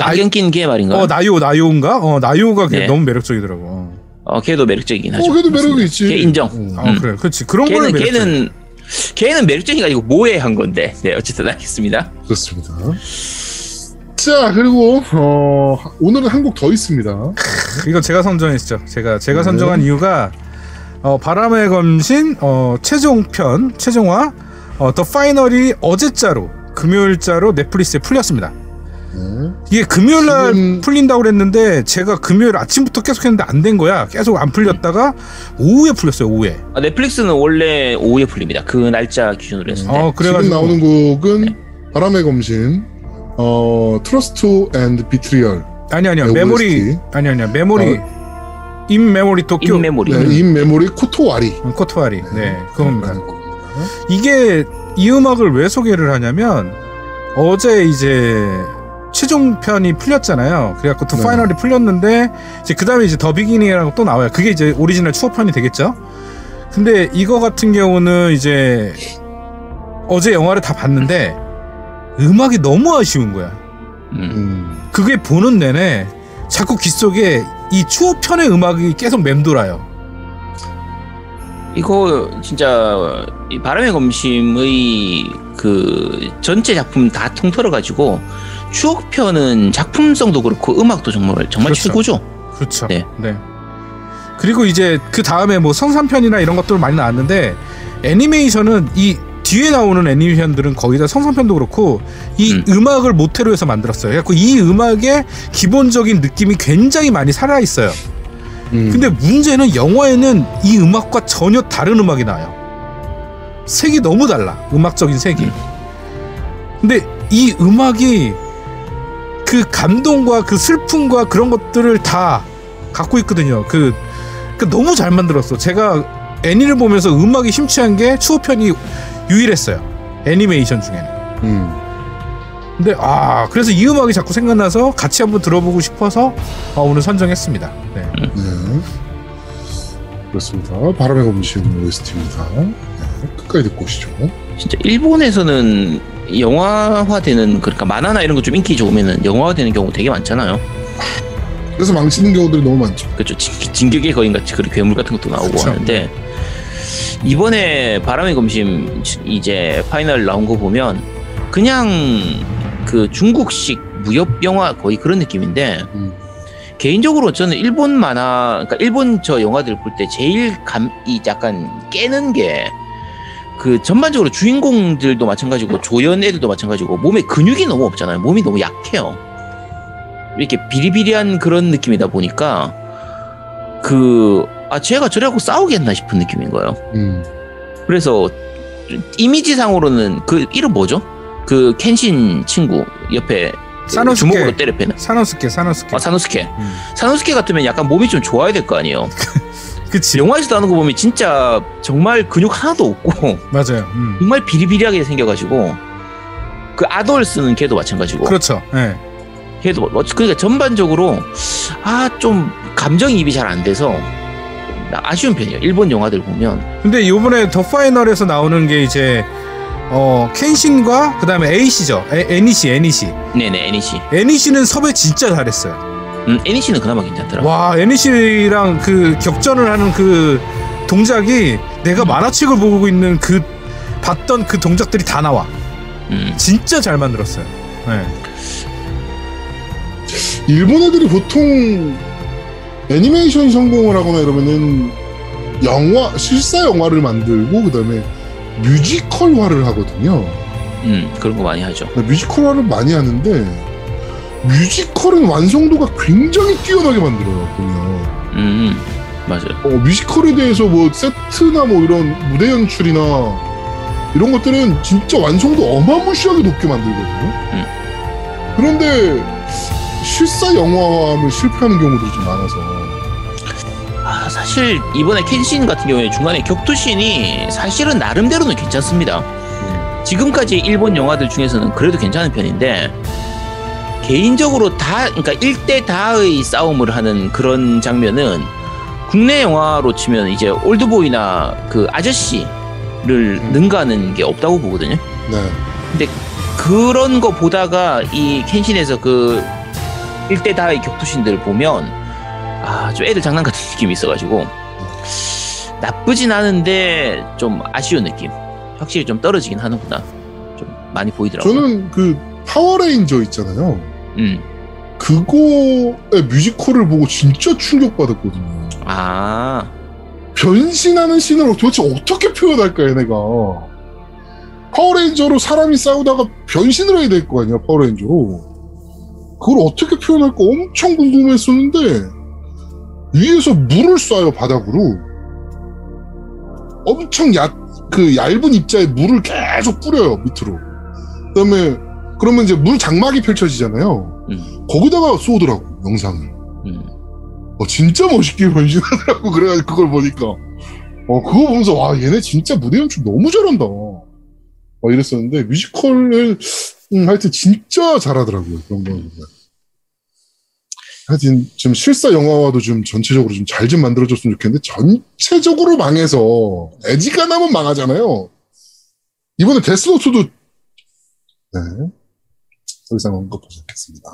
안경 낀걔 말인가 어 나요 나요인가? 어 나요가 걔 네. 너무 매력적이더라고. 어 걔도 매력적이긴 어, 하죠 걔도 매력이 있지. 걔 인정 어. 아 그래, 그렇지 그런 거는 걔는. 걔는 매력적인 게 아니고 모해한 건데 네 어쨌든 알겠습니다 그렇습니다. 자 그리고 어, 오늘은 한 곡 더 있습니다. 이거 제가 선정했죠. 제가 제가 네. 선정한 이유가 어, 바람의 검신 어, 최종편 최종화 어, 더 파이널이 어제자로 금요일자로 넷플릭스에 풀렸습니다. 네. 이게 금요일 날 지금- 풀린다고 그랬는데 제가 금요일 아침부터 계속 했는데 안 된 거야. 계속 안 풀렸다가 오후에 풀렸어요. 오후에. 아, 넷플릭스는 원래 오후에 풀립니다 그 날짜 기준으로 했을 때어 그래가지고 지금 나오는 곡은 네. 바람의 검신, 어 Trust and Betrayal, 아니 아니야 네, Memory OST. 아니 아니야 Memory in Memory 도쿄 in Memory 네, in Memory ことわり. 음, ことわり 네 그겁니다. 라는 곡입니다. 이게 이 음악을 왜 소개를 하냐면 어제 이제 최종편이 풀렸잖아요. 그래갖고 The 네. Final이 풀렸는데 이제 그 다음에 이제 The Beginning이라고 또 나와요. 그게 이제 오리지널 추억편이 되겠죠. 근데 이거 같은 경우는 이제 어제 영화를 다 봤는데 음악이 너무 아쉬운 거야. 음. 음. 그게 보는 내내 자꾸 귀 속에 이 추억편의 음악이 계속 맴돌아요. 이거 진짜 이 바람의 검심의 그 전체 작품 다 통틀어 가지고 추억편은 작품성도 그렇고 음악도 정말 정말 그렇죠. 최고죠. 그렇죠. 네. 그리고 이제 그 다음에 뭐 성산편이나 이런 것들 많이 나왔는데 애니메이션은 이 뒤에 나오는 애니메이션들은 거의 다 성산편도 그렇고 이 음. 음. 악을 모태로 해서 만들었어요. 그래서 이 음악의 기본적인 느낌이 굉장히 많이 살아 있어요. 음. 근데 문제는 영화에는 이 음악과 전혀 다른 음악이 나와요. 색이 너무 달라. 음악적인 색이. 근데 이 음악이 그 감동과 그 슬픔과 그런 것들을 다 갖고 있거든요. 그, 그 너무 잘 만들었어. 제가 애니를 보면서 음악이 심취한 게 추호편이 유일했어요. 애니메이션 중에는. 음. 근데 아 그래서 이 음악이 자꾸 생각나서 같이 한번 들어보고 싶어서 어, 오늘 선정했습니다. 네. 네. 그렇습니다. 바람의 검신 OST입니다. 네. 끝까지 듣고 오시죠. 진짜 일본에서는 영화화되는 그러니까 만화나 이런 거 좀 인기 좋으면은 영화화되는 경우 되게 많잖아요. 그래서 망치는 경우들이 너무 많죠. 그렇죠. 진- 진격의 거인 같이 그런 괴물 같은 것도 나오고 그쵸. 하는데 이번에 바람의 검심 이제 파이널 나온 거 보면 그냥 그 중국식 무협 영화 거의 그런 느낌인데 음. 개인적으로 저는 일본 만화 그러니까 일본 저 영화들 볼 때 제일 감 이 약간 깨는 게 그 전반적으로 주인공들도 마찬가지고 조연 애들도 마찬가지고 몸에 근육이 너무 없잖아요. 몸이 너무 약해요. 이렇게 비리비리한 그런 느낌이다 보니까 그아 쟤가 저래갖고 싸우겠나 싶은 느낌인 거예요. 음. 그래서 이미지상으로는 그 이름 뭐죠? 그 켄신 친구 옆에 사노스케. 주먹으로 때려 패는. 사노스케 사노스케. 아, 사노스케. 음. 사노스케 같으면 약간 몸이 좀 좋아야 될 거 아니에요. 그치. 영화에서 나오는 거 보면 진짜 정말 근육 하나도 없고 맞아요. 음. 정말 비리비리하게 생겨가지고 그 아돌스는 걔도 마찬가지고 그렇죠. 예. 걔도 뭐- 그러니까 전반적으로 아 좀 감정이입이 잘 안 돼서 아쉬운 편이에요. 일본 영화들 보면 근데 요번에 더 파이널에서 나오는 게 이제 어 켄신과 그다음에 에이시죠. 에, 애니시 애니시. 네네 애니시. 애니시는 섭외 진짜 잘했어요. 음 애니시는 그나마 괜찮더라. 와 애니시랑 그 격전을 하는 그 동작이 내가 만화책을 보고 있는 그 봤던 그 동작들이 다 나와. 음. 진짜 잘 만들었어요. 네. 일본 애들이 보통 애니메이션 성공을 하거나 이러면은 영화 실사 영화를 만들고 그다음에 뮤지컬화를 하거든요. 음 그런 거 많이 하죠. 뮤지컬화를 많이 하는데 뮤지컬은 완성도가 굉장히 뛰어나게 만들어요 보면. 음, 음 맞아요. 어, 뮤지컬에 대해서 뭐 세트나 뭐 이런 무대 연출이나 이런 것들은 진짜 완성도 어마무시하게 높게 만들거든요. 음. 그런데 실사 영화화하면 실패하는 경우들이 좀 많아서 아 사실 이번에 켄신 같은 경우에 중간에 격투신이 사실은 나름대로는 괜찮습니다. 지금까지 일본 영화들 중에서는 그래도 괜찮은 편인데 개인적으로 다 그러니까 1대 다의 싸움을 하는 그런 장면은 국내 영화로 치면 이제 올드보이나 그 아저씨를 능가하는 게 없다고 보거든요. 네. 그런 거 보다가 이 켄신에서 그 1대 다의 격투신들을 보면 아, 좀 애들 장난 같은 느낌이 있어가지고 나쁘진 않은데 좀 아쉬운 느낌. 확실히 좀 떨어지긴 하는구나. 좀 많이 보이더라고요. 저는 그 파워레인저 있잖아요. 음. 그거의 뮤지컬을 보고 진짜 충격받았거든요. 아, 변신하는 씬을 도대체 어떻게 표현할까 얘네가. 파워레인저로 사람이 싸우다가 변신을 해야 될 거 아니야 파워레인저로. 그걸 어떻게 표현할까 엄청 궁금했었는데 위에서 물을 쏴요 바닥으로. 엄청 얕, 그 얇은 입자에 물을 계속 뿌려요 밑으로. 그 다음에 그러면 이제 물 장막이 펼쳐지잖아요 음, 거기다가 쏘더라고 영상을 음. 어, 진짜 멋있게 변신하더라고. 그래가지고 그걸 보니까. 어, 그거 보면서, 와, 얘네 진짜 무대 연출 너무 잘한다. 막 이랬었는데, 뮤지컬을, 음, 하여튼 진짜 잘하더라고요. 그런 거 보면. 하여튼, 좀 실사 영화와도 좀 전체적으로 좀잘좀 만들어줬으면 좋겠는데, 전체적으로 망해서, 에지가 나면 망하잖아요. 이번에 데스노트도, 네. 더 이상 언급하지 않겠습니다.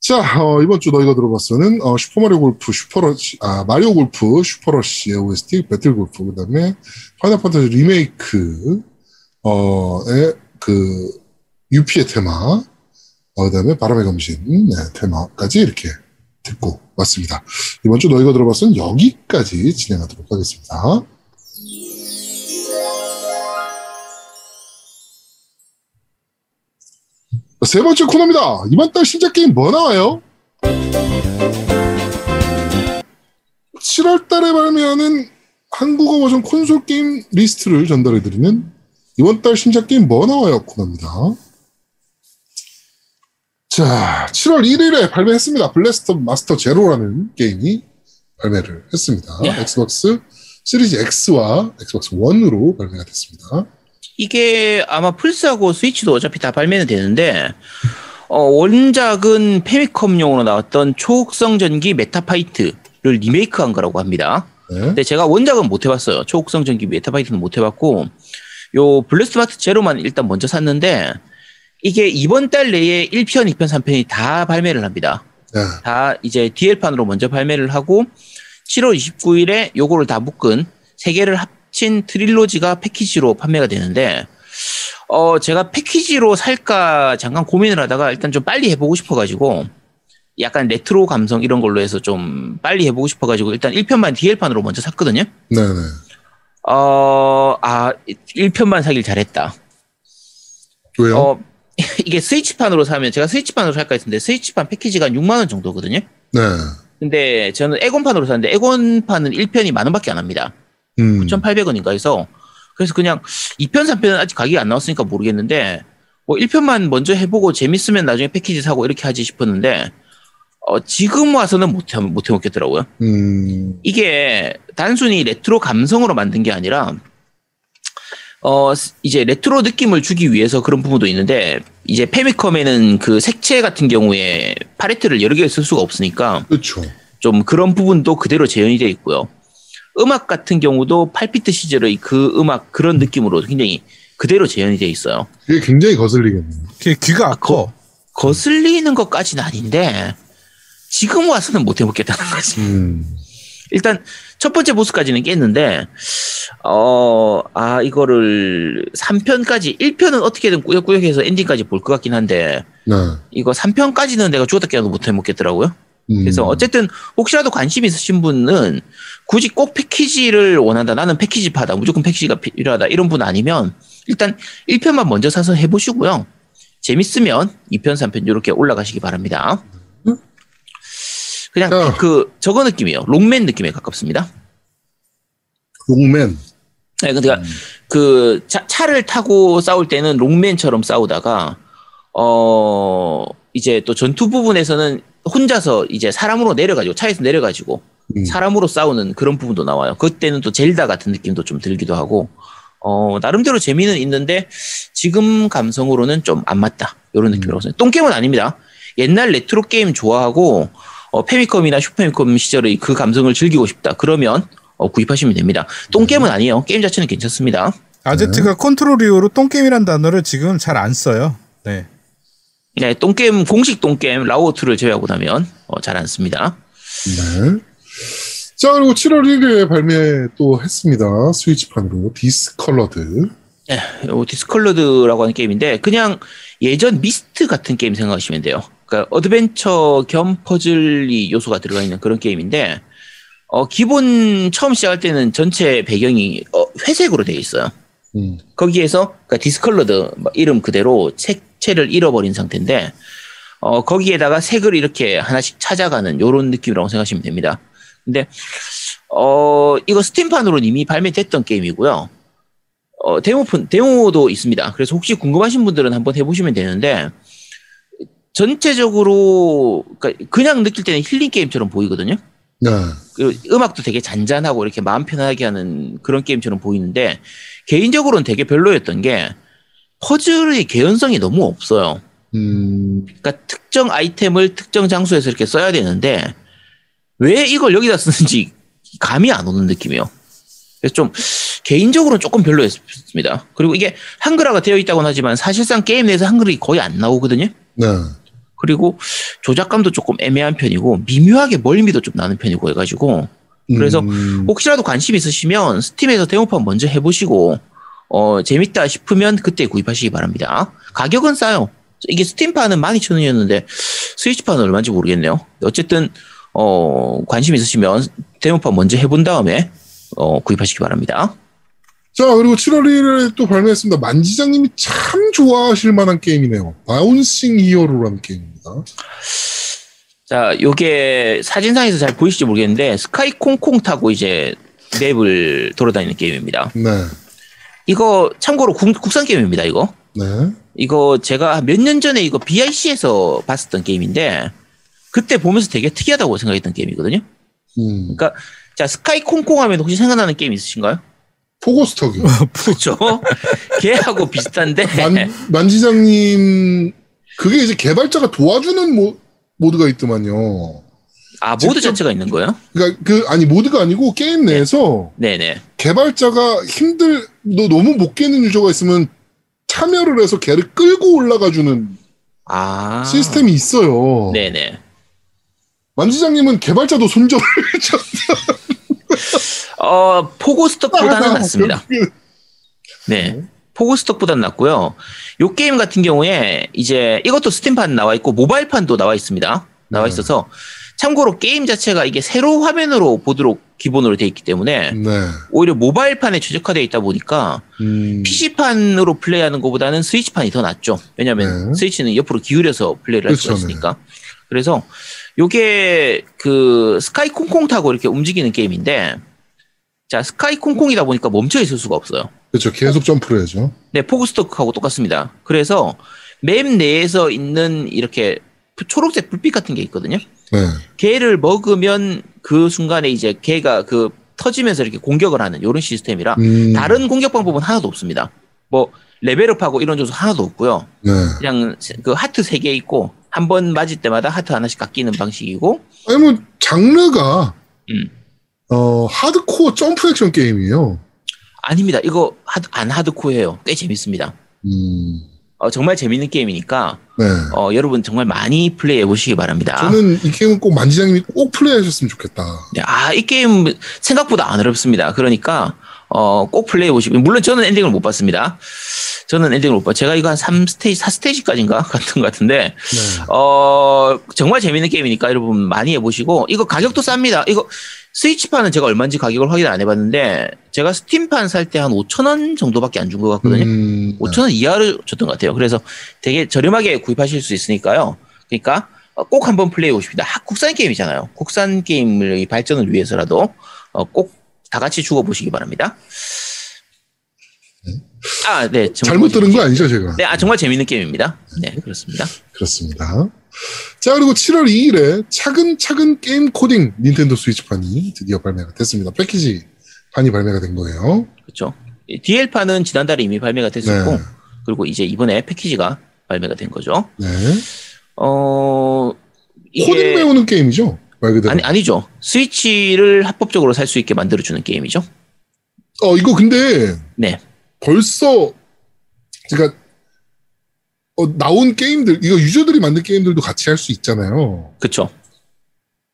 자, 어, 이번 주 너희가 들어봤어는 어, 슈퍼마리오 골프, 슈퍼러시, 아, 마리오 골프, 슈퍼러시의 OST, 배틀 골프, 그 다음에 파이널 판타지 리메이크, 어, 의 그, 유피의 테마, 어, 그 다음에 바람의 검신, 네, 테마까지 이렇게 듣고 왔습니다. 이번 주 너희가 들어봤으는 여기까지 진행하도록 하겠습니다. 세 번째 코너입니다. 이번 달 신작 게임 뭐 나와요? 7월 달에 발매하는 한국어 버전 콘솔 게임 리스트를 전달해드리는 이번 달 신작 게임 뭐 나와요? 코너입니다. 자, 7월 1일에 발매했습니다. 블래스터 마스터 제로라는 게임이 발매를 했습니다. 예. 엑스박스 시리즈 X와 엑스박스 원으로 발매가 됐습니다. 이게 아마 플스하고 스위치도 어차피 다 발매는 되는데 어, 원작은 패미컴용으로 나왔던 초혹성 전기 메타파이트를 리메이크한 거라고 합니다. 네. 근데 제가 원작은 못 해봤어요. 초혹성 전기 메타파이트는 못 해봤고 요 블래스터 마스터 제로만 일단 먼저 샀는데 이게 이번 달 내에 1편, 2편, 3편이 다 발매를 합니다. 네. 다 이제 DL판으로 먼저 발매를 하고 7월 29일에 요거를 다 묶은 세 개를 합 친 트릴로지가 패키지로 판매가 되는데 어 제가 패키지로 살까 잠깐 고민을 하다가 일단 좀 빨리 해보고 싶어가지고 약간 레트로 감성 이런 걸로 해서 좀 빨리 해보고 싶어가지고 일단 1편만 DL판으로 먼저 샀거든요. 네네. 어, 아, 1편만 사길 잘했다. 왜요? 어, 이게 스위치판으로 사면 제가 스위치판으로 살까 했는데 스위치판 패키지가 한 6만원 정도거든요. 네. 근데 저는 엑원판으로 샀는데 엑원판은 1편이 만 원밖에 안 합니다. 음. 9,800원인가 해서 그래서 그냥 2편, 3편은 아직 가격이 안 나왔으니까 모르겠는데 뭐 1편만 먼저 해보고 재밌으면 나중에 패키지 사고 이렇게 하지 싶었는데 어, 지금 와서는 못, 해, 못 해먹겠더라고요. 음, 이게 단순히 레트로 감성으로 만든 게 아니라 어 이제 레트로 느낌을 주기 위해서 그런 부분도 있는데 이제 패미컴에는 그 색채 같은 경우에 팔레트를 여러 개 쓸 수가 없으니까 그렇죠. 좀 그런 부분도 그대로 재현이 되어 있고요. 음악 같은 경우도 8비트 시절의 그 음악 그런 느낌으로 굉장히 그대로 재현이 되어 있어요. 그게 굉장히 거슬리겠네요. 귀가 아파. 거슬리는 것까지는 아닌데 지금 와서는 못 해먹겠다는 거지. 음, 일단 첫 번째 보스까지는 깼는데 어, 아 이거를 3편까지 1편은 어떻게든 꾸역꾸역해서 엔딩까지 볼 것 같긴 한데 네. 이거 3편까지는 내가 죽었다 깨도 못 해먹겠더라고요. 음, 그래서 어쨌든 혹시라도 관심 있으신 분은 굳이 꼭 패키지를 원한다. 나는 패키지파다. 무조건 패키지가 필요하다. 이런 분 아니면 일단 1편만 먼저 사서 해보시고요. 재밌으면 2편, 3편 이렇게 올라가시기 바랍니다. 그냥 야. 그 저거 느낌이에요. 롱맨 느낌에 가깝습니다. 롱맨. 네, 그러니까 그 차, 차를 타고 싸울 때는 롱맨처럼 싸우다가 어 이제 또 전투 부분에서는 혼자서 이제 사람으로 내려가지고 차에서 내려가지고 음. 사람으로 싸우는 그런 부분도 나와요. 그때는 또 젤다 같은 느낌도 좀 들기도 하고 어 나름대로 재미는 있는데 지금 감성으로는 좀 안 맞다 이런 느낌이라고 생각해요. 똥게임은 아닙니다. 옛날 레트로 게임 좋아하고 어, 패미컴이나 슈퍼패미컴 시절의 그 감성을 즐기고 싶다. 그러면 어, 구입하시면 됩니다. 똥게임은 아니에요. 게임 자체는 괜찮습니다. 아제트가 컨트롤 이후로 똥게임이란 단어를 지금 잘 안 써요. 네. 네, 똥게임 공식 똥게임 라오투를 제외하고 나면 어, 잘 안 씁니다. 네. 자, 그리고 7월 1일에 발매 또 했습니다. 스위치판으로. 디스컬러드. 네, 요 디스컬러드라고 하는 게임인데 그냥 예전 미스트 같은 게임 생각하시면 돼요. 그러니까 어드벤처 겸 퍼즐이 요소가 들어가 있는 그런 게임인데 어, 기본 처음 시작할 때는 전체 배경이 어, 회색으로 되어 있어요. 음. 거기에서 그러니까 디스컬러드 뭐 이름 그대로 색채를 잃어버린 상태인데 어, 거기에다가 색을 이렇게 하나씩 찾아가는 요런 느낌이라고 생각하시면 됩니다. 근데 어, 이거 스팀판으로 이미 발매됐던 게임이고요. 어, 데모판 데모도 있습니다. 그래서 혹시 궁금하신 분들은 한번 해보시면 되는데 전체적으로 그러니까 그냥 느낄 때는 힐링 게임처럼 보이거든요. 네. 그리고 음악도 되게 잔잔하고 이렇게 마음 편하게 하는 그런 게임처럼 보이는데 개인적으로는 되게 별로였던 게 퍼즐의 개연성이 너무 없어요. 음, 그러니까 특정 아이템을 특정 장소에서 이렇게 써야 되는데 왜 이걸 여기다 쓰는지 감이 안 오는 느낌이에요. 그래서 좀 개인적으로는 조금 별로였습니다. 그리고 이게 한글화가 되어 있다고는 하지만 사실상 게임 내에서 한글이 거의 안 나오거든요. 네. 그리고 조작감도 조금 애매한 편이고 미묘하게 멀미도 좀 나는 편이고 해가지고 그래서 음, 혹시라도 관심 있으시면 스팀에서 데모판 먼저 해보시고 어 재밌다 싶으면 그때 구입하시기 바랍니다. 가격은 싸요. 이게 스팀판은 12,000원이었는데 스위치판은 얼마인지 모르겠네요. 어쨌든 어 관심 있으시면 데모판 먼저 해본 다음에 어 구입하시기 바랍니다. 자, 그리고 7월 1일에 또 발매했습니다. 만지장님이 참 좋아하실 만한 게임이네요. 바운싱 히어로라는 게임입니다. 자, 요게 사진상에서 잘 보이실지 모르겠는데 스카이 콩콩 타고 이제 맵을 돌아다니는 게임입니다. 네. 이거 참고로 국, 국산 게임입니다. 이거. 네. 이거 제가 몇 년 전에 이거 BIC에서 봤었던 게임인데 그때 보면서 되게 특이하다고 생각했던 게임이거든요. 음, 그러니까 자 스카이 콩콩 하면 혹시 생각나는 게임 있으신가요? 포고스터기. 그렇죠. 걔하고 비슷한데 만, 만지장님, 그게 이제 개발자가 도와주는 모, 모드가 있더만요. 아 모드 직접- 자체가 있는 거예요? 그러니까 그 아니 모드가 아니고 게임 내에서 네 네. 개발자가 힘들 너 너무 못 깨는 유저가 있으면 참여를 해서 걔를 끌고 올라가 주는 아 시스템이 있어요. 네네. 만지장님은 개발자도 손절을 했죠. 어 포고스톡보다는 아, 낫습니다. 네. 포고스턱보다는 낫고요. 요 게임 같은 경우에 이제 이것도 스팀판 나와 있고 모바일판도 나와 있습니다. 나와 네. 있어서 참고로 게임 자체가 이게 세로 화면으로 보도록 기본으로 돼 있기 때문에 네. 오히려 모바일판에 최적화되어 있다 보니까 음, PC판으로 플레이하는 것보다는 스위치판이 더 낫죠. 왜냐하면 네. 스위치는 옆으로 기울여서 플레이를 할 수가 그렇죠, 있으니까. 그래서 요게 그 스카이 콩콩 타고 이렇게 움직이는 게임인데 자 스카이 콩콩이다 보니까 멈춰 있을 수가 없어요. 그렇죠. 계속 점프를 해야죠. 네, 포고스턱하고 똑같습니다. 그래서 맵 내에서 있는 이렇게 초록색 불빛 같은 게 있거든요. 네. 걔를 먹으면 그 순간에 이제 걔가 그 터지면서 이렇게 공격을 하는 이런 시스템이라 음, 다른 공격 방법은 하나도 없습니다. 뭐 레벨업하고 이런 요소 하나도 없고요. 네. 그냥 그 하트 세 개 있고 한 번 맞을 때마다 하트 하나씩 깎이는 방식이고 아니 뭐 장르가 음. 어 하드코어 점프 액션 게임이에요. 아닙니다. 이거 하드, 안 하드코어예요. 꽤 재밌습니다. 음, 어, 정말 재밌는 게임이니까 네. 어, 여러분 정말 많이 플레이해 보시기 바랍니다. 저는 이 게임은 꼭 만지장님이 꼭 플레이하셨으면 좋겠다. 네, 아, 이 게임 생각보다 안 어렵습니다. 그러니까 어, 꼭 플레이해 보시고 물론 저는 엔딩을 못 봤습니다. 저는 엔딩을 못 봤. 제가 이거 한 3스테이지, 4스테이지까지인가 같은 것 같은데 네. 어, 정말 재밌는 게임이니까 여러분 많이 해보시고, 이거 가격도 쌉니다. 이거 스위치판은 제가 얼마인지 가격을 확인 안 해봤는데, 제가 스팀판 살 때 한 5천 원 정도밖에 안 준 것 같거든요. 음, 네. 5천 원 이하를 줬던 것 같아요. 그래서 되게 저렴하게 구입하실 수 있으니까요. 그러니까 어, 꼭 한번 플레이해 보십니다. 하- 국산 게임이잖아요. 국산 게임의 발전을 위해서라도 어, 꼭다 같이 죽어보시기 바랍니다. 아, 네. 잘못 들은 거 아니죠, 제가? 네, 아, 정말 재밌는 게임입니다. 네, 그렇습니다. 그렇습니다. 자, 그리고 7월 2일에 차근차근 게임 코딩 닌텐도 스위치판이 드디어 발매가 됐습니다. 패키지 판이 발매가 된 거예요. 그렇죠. DL판은 지난달에 이미 발매가 됐었고, 네. 그리고 이제 이번에 패키지가 발매가 된 거죠. 네. 어, 이게 코딩 배우는 게임이죠. 말 그대로. 아니 아니죠. 스위치를 합법적으로 살 수 있게 만들어주는 게임이죠. 어, 이거 근데 네, 벌써 제가 어, 나온 게임들 이거 유저들이 만든 게임들도 같이 할 수 있잖아요. 그렇죠.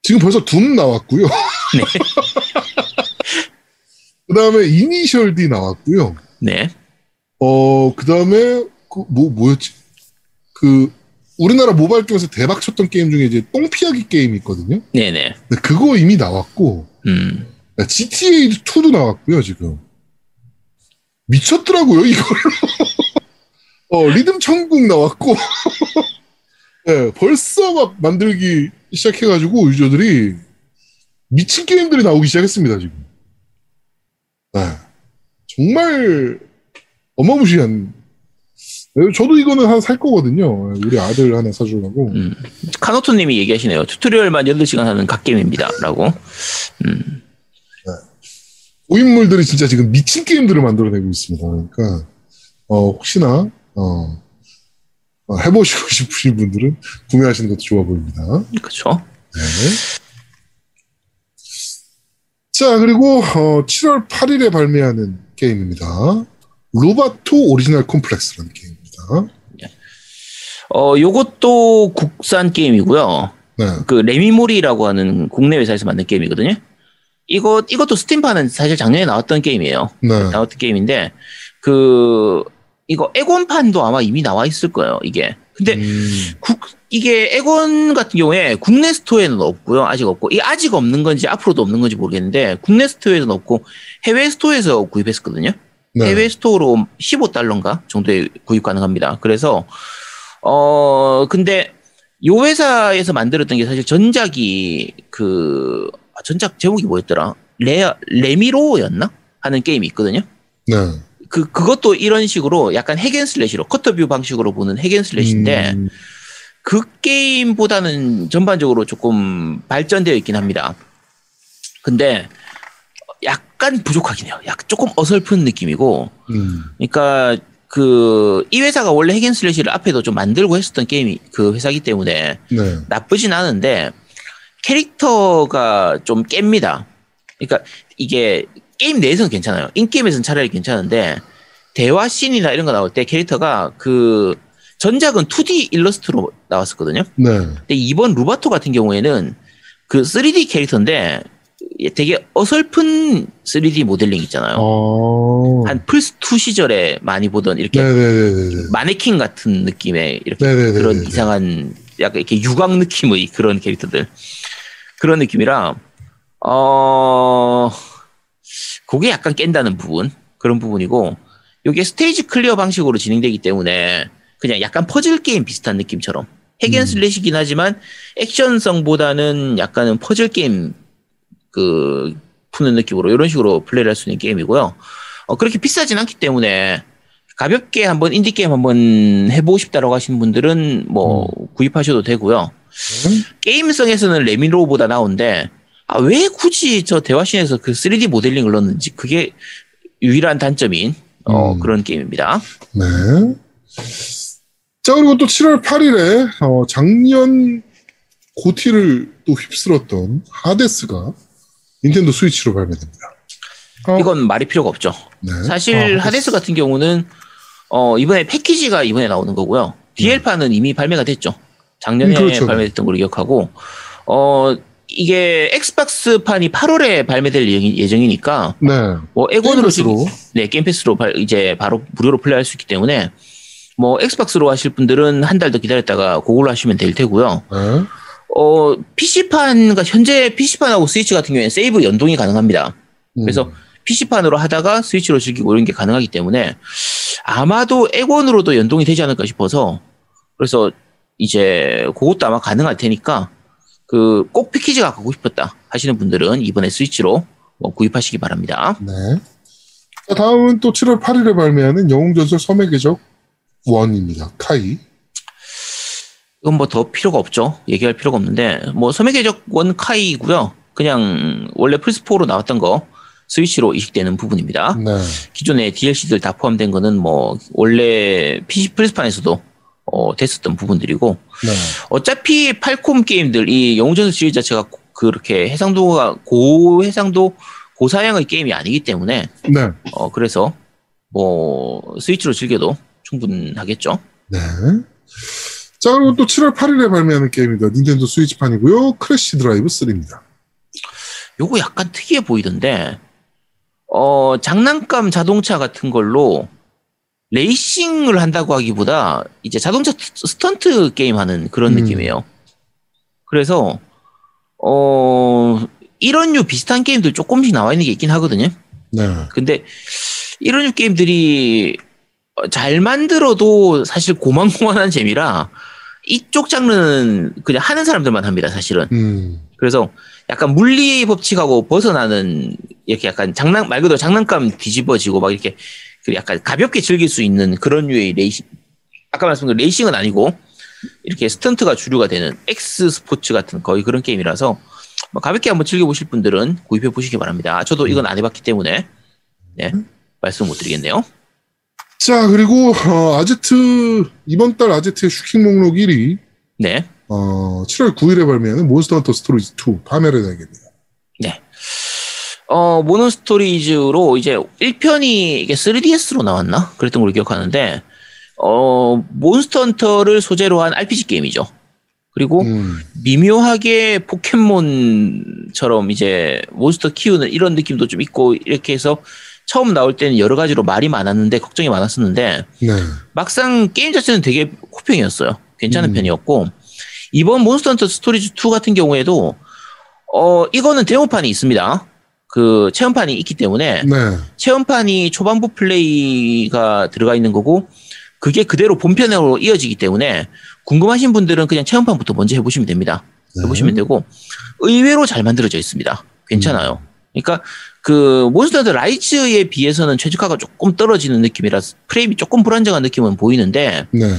지금 벌써 둠 나왔고요. 네. 그다음에 이니셜 D 나왔고요. 네, 어, 그다음에 그 뭐 뭐였지? 그 우리나라 모바일 게임에서 대박 쳤던 게임 중에 이제 똥피하기 게임이 있거든요. 네, 네. 그거 이미 나왔고 음, GTA 2도 나왔고요, 지금. 미쳤더라고요, 이걸로. 어, 리듬 천국 나왔고. 네, 벌써 막 만들기 시작해가지고 유저들이 미친 게임들이 나오기 시작했습니다, 지금. 네. 정말 어마무시한. 네, 저도 이거는 하나 살 거거든요. 우리 아들 하나 사주려고. 음. 카노토님이 얘기하시네요. 튜토리얼만 8시간 하는 갓게임입니다.라고. 음, 고인물들이 진짜 지금 미친 게임들을 만들어내고 있습니다. 그러니까 어, 혹시나 어, 어, 해보시고 싶으신 분들은 구매하시는 것도 좋아 보입니다. 그렇죠. 네. 자 그리고 어, 7월 8일에 발매하는 게임입니다. 로바토 오리지널 콤플렉스라는 게임입니다. 어, 요것도 국산 게임이고요. 네. 그 레미모리라고 하는 국내 회사에서 만든 게임이거든요. 이거 이것도 스팀판은 사실 작년에 나왔던 게임이에요. 네. 나왔던 게임인데 그 이거 엑원판도 아마 이미 나와 있을 거예요. 이게. 근데 음, 국 이게 엑원 같은 경우에 국내 스토어에는 없고요. 아직 없고 이게 아직 없는 건지 앞으로도 없는 건지 모르겠는데 국내 스토어에는 없고 해외 스토어에서 구입했었거든요. 네. 해외 스토어로 15달러인가 정도에 구입 가능합니다. 그래서 어 근데 요 회사에서 만들었던 게 사실 전작이 그 아, 전작 제목이 뭐였더라? 레 레미로어였나 하는 게임이 있거든요. 네. 그 그것도 이런 식으로 약간 핵앤슬래시로 커터뷰 방식으로 보는 hack and slash인데 음, 그 게임보다는 전반적으로 조금 발전되어 있긴 합니다. 근데 약간 부족하긴 해요. 약 조금 어설픈 느낌이고, 음, 그러니까 그 이 회사가 원래 hack and slash를 앞에도 좀 만들고 했었던 게임이 그 회사기 때문에 네. 나쁘진 않은데 캐릭터가 좀 깹니다. 그러니까 이게 게임 내에서는 괜찮아요. in-game에서는 차라리 괜찮은데 대화 씬이나 이런 거 나올 때 캐릭터가 그 전작은 2D 일러스트로 나왔었거든요. 네. 근데 이번 루바토 같은 경우에는 그 3D 캐릭터인데 되게 어설픈 3D 모델링 있잖아요. 어. 한 플스2 시절에 많이 보던 이렇게 네네네네. 마네킹 같은 느낌의 이렇게 네네네. 그런 이상한 약간 이렇게 유광 느낌의 그런 캐릭터들 그런 느낌이라 어 그게 약간 깬다는 부분 그런 부분이고 이게 스테이지 클리어 방식으로 진행되기 때문에 그냥 약간 퍼즐 게임 비슷한 느낌처럼 hack and slash긴 하지만 액션성보다는 약간은 퍼즐 게임 그 푸는 느낌으로 이런 식으로 플레이를 할 수 있는 게임이고요. 어, 그렇게 비싸진 않기 때문에 가볍게 한번 인디 게임 한번 해보고 싶다라고 하시는 분들은 뭐 구입하셔도 되고요. 네. 게임성에서는 레미로보다 나은데 아, 왜 굳이 저 대화신에서 그 3D 모델링을 넣는지 그게 유일한 단점인 어, 음. 그런 게임입니다. 네. 자, 그리고 또 7월 8일에, 어, 작년 고티를 또 휩쓸었던 하데스가 닌텐도 스위치로 발매됩니다. 어, 이건 말이 필요가 없죠. 네. 사실 어, 하데스. 하데스 같은 경우는 어, 이번에 패키지가 이번에 나오는 거고요. DL판은 이미 발매가 됐죠. 작년에 음, 그렇죠. 발매됐던 걸로 기억하고 어 이게 엑스박스판이 8월에 발매될 예정이- 예정이니까 네. 뭐 에곤으로. 지금- 네 게임 패스로 발- 이제 바로 무료로 플레이할 수 있기 때문에 뭐 엑스박스로 하실 분들은 한 달 더 기다렸다가 그걸로 하시면 될 테고요. 네. 어 PC판과 현재 PC판하고 스위치 같은 경우에는 세이브 연동이 가능합니다. 음. 그래서 PC판으로 하다가 스위치로 즐기고 이런 게 가능하기 때문에 아마도 액원으로도 연동이 되지 않을까 싶어서 그래서 이제 그것도 아마 가능할 테니까 그 꼭 패키지가 갖고 싶었다 하시는 분들은 이번에 스위치로 뭐 구입하시기 바랍니다. 네. 자, 다음은 또 7월 8일에 발매하는 영웅전설 섬의 궤적 1입니다. 카이. 이건 뭐 더 필요가 없죠. 얘기할 필요가 없는데 뭐 섬의 궤적 one 카이고요. 그냥 원래 플스4로 나왔던 거 스위치로 이식되는 부분입니다. 네. 기존의 DLC들 다 포함된 거는 뭐 원래 PC 플스판에서도 어, 됐었던 부분들이고 네. 어차피 팔콤 게임들 이 영웅전설 시리즈 자체가 고- 그렇게 해상도가 고 해상도 고사양의 게임이 아니기 때문에 네. 어 그래서 뭐 스위치로 즐겨도 충분하겠죠. 네. 자, 그리고 또 7월 8일에 발매하는 게임입니다. 닌텐도 스위치판이고요. 크래시 드라이브 3입니다. 요거 약간 특이해 보이던데 어 장난감 자동차 같은 걸로 레이싱을 한다고 하기보다 이제 자동차 스턴트 게임 하는 그런 음. 느낌이에요. 그래서 어 이런 류 비슷한 게임들 조금씩 나와 있는 게 있긴 하거든요. 네. 근데 이런 류 게임들이 어, 잘 만들어도 사실 고만고만한 재미라 이쪽 장르는 그냥 하는 사람들만 합니다, 사실은. 음. 그래서 약간 물리 법칙하고 벗어나는 이렇게 약간 장난 말 그대로 장난감 뒤집어지고 막 이렇게 그 약간 가볍게 즐길 수 있는 그런 류의 레이싱 아까 말씀드린 레이싱은 아니고 이렇게 스턴트가 주류가 되는 X 스포츠 같은 거의 그런 게임이라서 뭐 가볍게 한번 즐겨보실 분들은 구입해 보시기 바랍니다. 저도 이건 안 해봤기 때문에 네, 말씀 못 드리겠네요. 자, 그리고, 어, 아제트, 이번 달 아제트의 슈킹 목록 1위, 네, 어, 7월 9일에 발매하는 몬스터 헌터 스토리즈 2, 파멸의 날개입니다. 네. 어, 몬헌 스토리즈로 이제 1편이 이게 3DS로 나왔나? 그랬던 걸로 기억하는데, 어, 몬스터 헌터를 소재로 한 RPG 게임이죠. 그리고 음. 미묘하게 포켓몬처럼 이제 몬스터 키우는 이런 느낌도 좀 있고, 이렇게 해서 처음 나올 때는 여러 가지로 말이 많았는데, 걱정이 많았었는데, 네. 막상 게임 자체는 되게 호평이었어요. 괜찮은 음. 편이었고 이번 몬스터 헌터 스토리즈 2 같은 경우에도 어 이거는 데모판이 있습니다. 그 체험판이 있기 때문에 네. 체험판이 초반부 플레이가 들어가 있는 거고 그게 그대로 본편으로 이어지기 때문에 궁금하신 분들은 그냥 체험판부터 먼저 해보시면 됩니다. 네. 해보시면 되고 의외로 잘 만들어져 있습니다. 괜찮아요. 그러니까 그 몬스터 헌터 라이즈에 비해서는 최적화가 조금 떨어지는 느낌이라 프레임이 조금 불안정한 느낌은 보이는데 네.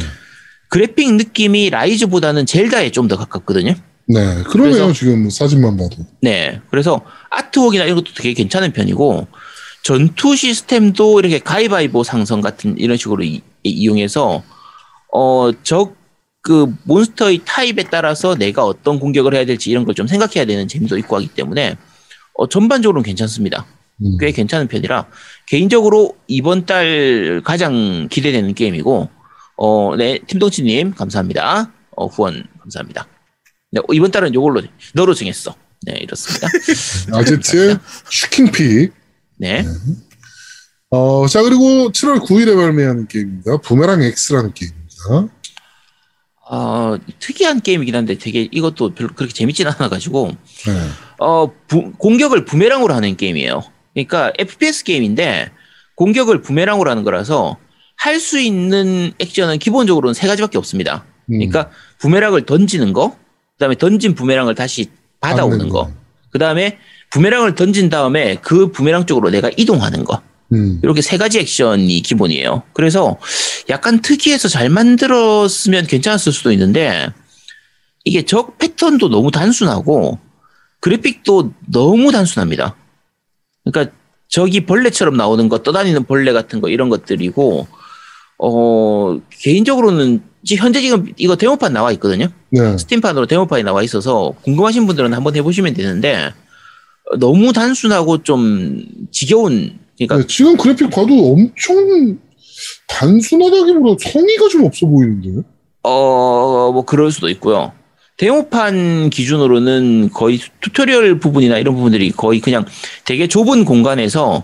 그래픽 느낌이 라이즈보다는 젤다에 좀 더 가깝거든요. 네. 그러네요, 지금 사진만 봐도. 네. 그래서 아트웍이나 이런 것도 되게 괜찮은 편이고 전투 시스템도 이렇게 가위바위보 상성 같은 이런 식으로 이, 용해서 어, 적, 그 몬스터의 타입에 따라서 내가 어떤 공격을 해야 될지 이런 걸 좀 생각해야 되는 재미도 있고 하기 때문에 어, 전반적으로는 괜찮습니다. 음. 꽤 괜찮은 편이라 개인적으로 이번 달 가장 기대되는 게임이고 어, 네, 팀동치님 감사합니다. 어, 후원 감사합니다. 네, 어, 이번 달은 요걸로 너로 정했어. 네, 이렇습니다. 아제트의 슈킹pick. 네, 어, 자, 그리고 7월 9일에 발매하는 게임입니다. 부메랑 X라는 게임입니다. 어, 특이한 게임이긴 한데 되게 이것도 별로 그렇게 재밌진 않아가지고 네. 어, 부- 공격을 부메랑으로 하는 게임이에요. 그러니까 FPS 게임인데 공격을 부메랑으로 하는 거라서 할 수 있는 액션은 기본적으로는 세 가지밖에 없습니다. 음. 그러니까 부메랑을 던지는 거, 그다음에 던진 부메랑을 다시 받아오는 거, 그다음에 부메랑을 던진 다음에 그 부메랑 쪽으로 내가 이동하는 거. 음. 이렇게 세 가지 액션이 기본이에요. 그래서 약간 특이해서 잘 만들었으면 괜찮았을 수도 있는데 이게 적 패턴도 너무 단순하고 그래픽도 너무 단순합니다. 그러니까 저기 벌레처럼 나오는 거 떠다니는 벌레 같은 거 이런 것들이고 어 개인적으로는 현재 지금 이거 데모판 나와 있거든요. 네. 스팀판으로 데모판이 나와 있어서 궁금하신 분들은 한번 해보시면 되는데 어, 너무 단순하고 좀 지겨운 그러니까 네, 지금 그래픽 봐도 엄청 단순하다기보다 성의가 좀 없어 보이는데. 어, 뭐 그럴 수도 있고요. 데모판 기준으로는 거의 튜토리얼 부분이나 이런 부분들이 거의 그냥 되게 좁은 공간에서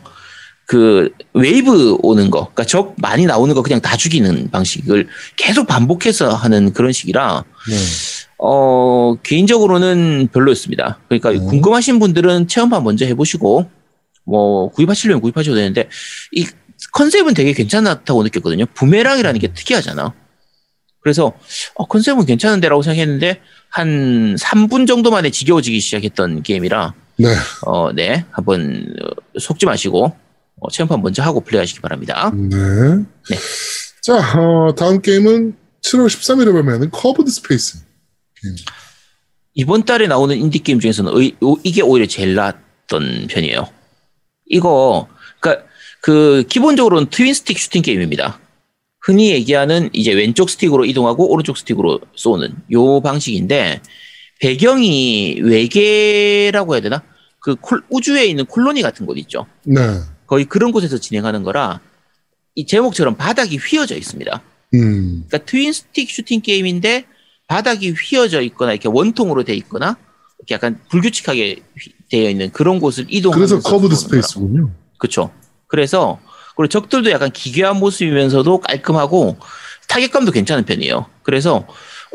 그 웨이브 오는 거, 그러니까 적 많이 나오는 거 그냥 다 죽이는 방식을 계속 반복해서 하는 그런 식이라 네. 어, 개인적으로는 별로였습니다. 그러니까 음. 궁금하신 분들은 체험판 먼저 해보시고 뭐 구입하시려면 구입하셔도 되는데 이 컨셉은 되게 괜찮았다고 느꼈거든요. 부메랑이라는 게 특이하잖아. 그래서 어, 컨셉은 괜찮은데라고 생각했는데 한 3분 정도 만에 지겨워지기 시작했던 게임이라 네. 어, 네 한번 어, 속지 마시고 어, 체험판 먼저 하고 플레이하시기 바랍니다. 네. 네. 자, 어, 다음 게임은 7월 13일에 발매하는 Curved Space. 이번 달에 나오는 인디 게임 중에서는 의- 요- 이게 오히려 제일 나았던 편이에요. 이거 그러니까 그 기본적으로는 twin stick 슈팅 게임입니다. 흔히 얘기하는 이제 왼쪽 스틱으로 이동하고 오른쪽 스틱으로 쏘는 요 방식인데 배경이 외계라고 해야 되나? 그 콜- 우주에 있는 콜로니 같은 곳 있죠. 네. 거의 그런 곳에서 진행하는 거라 이 제목처럼 바닥이 휘어져 있습니다. 음. 그러니까 twin stick 슈팅 게임인데 바닥이 휘어져 있거나 이렇게 원통으로 돼 있거나 이렇게 약간 불규칙하게 휘- 되어 있는 그런 곳을 이동하면서 그래서 Curved. Space군요. 그렇죠. 그래서 그리고 적들도 약간 기괴한 모습이면서도 깔끔하고 타격감도 괜찮은 편이에요. 그래서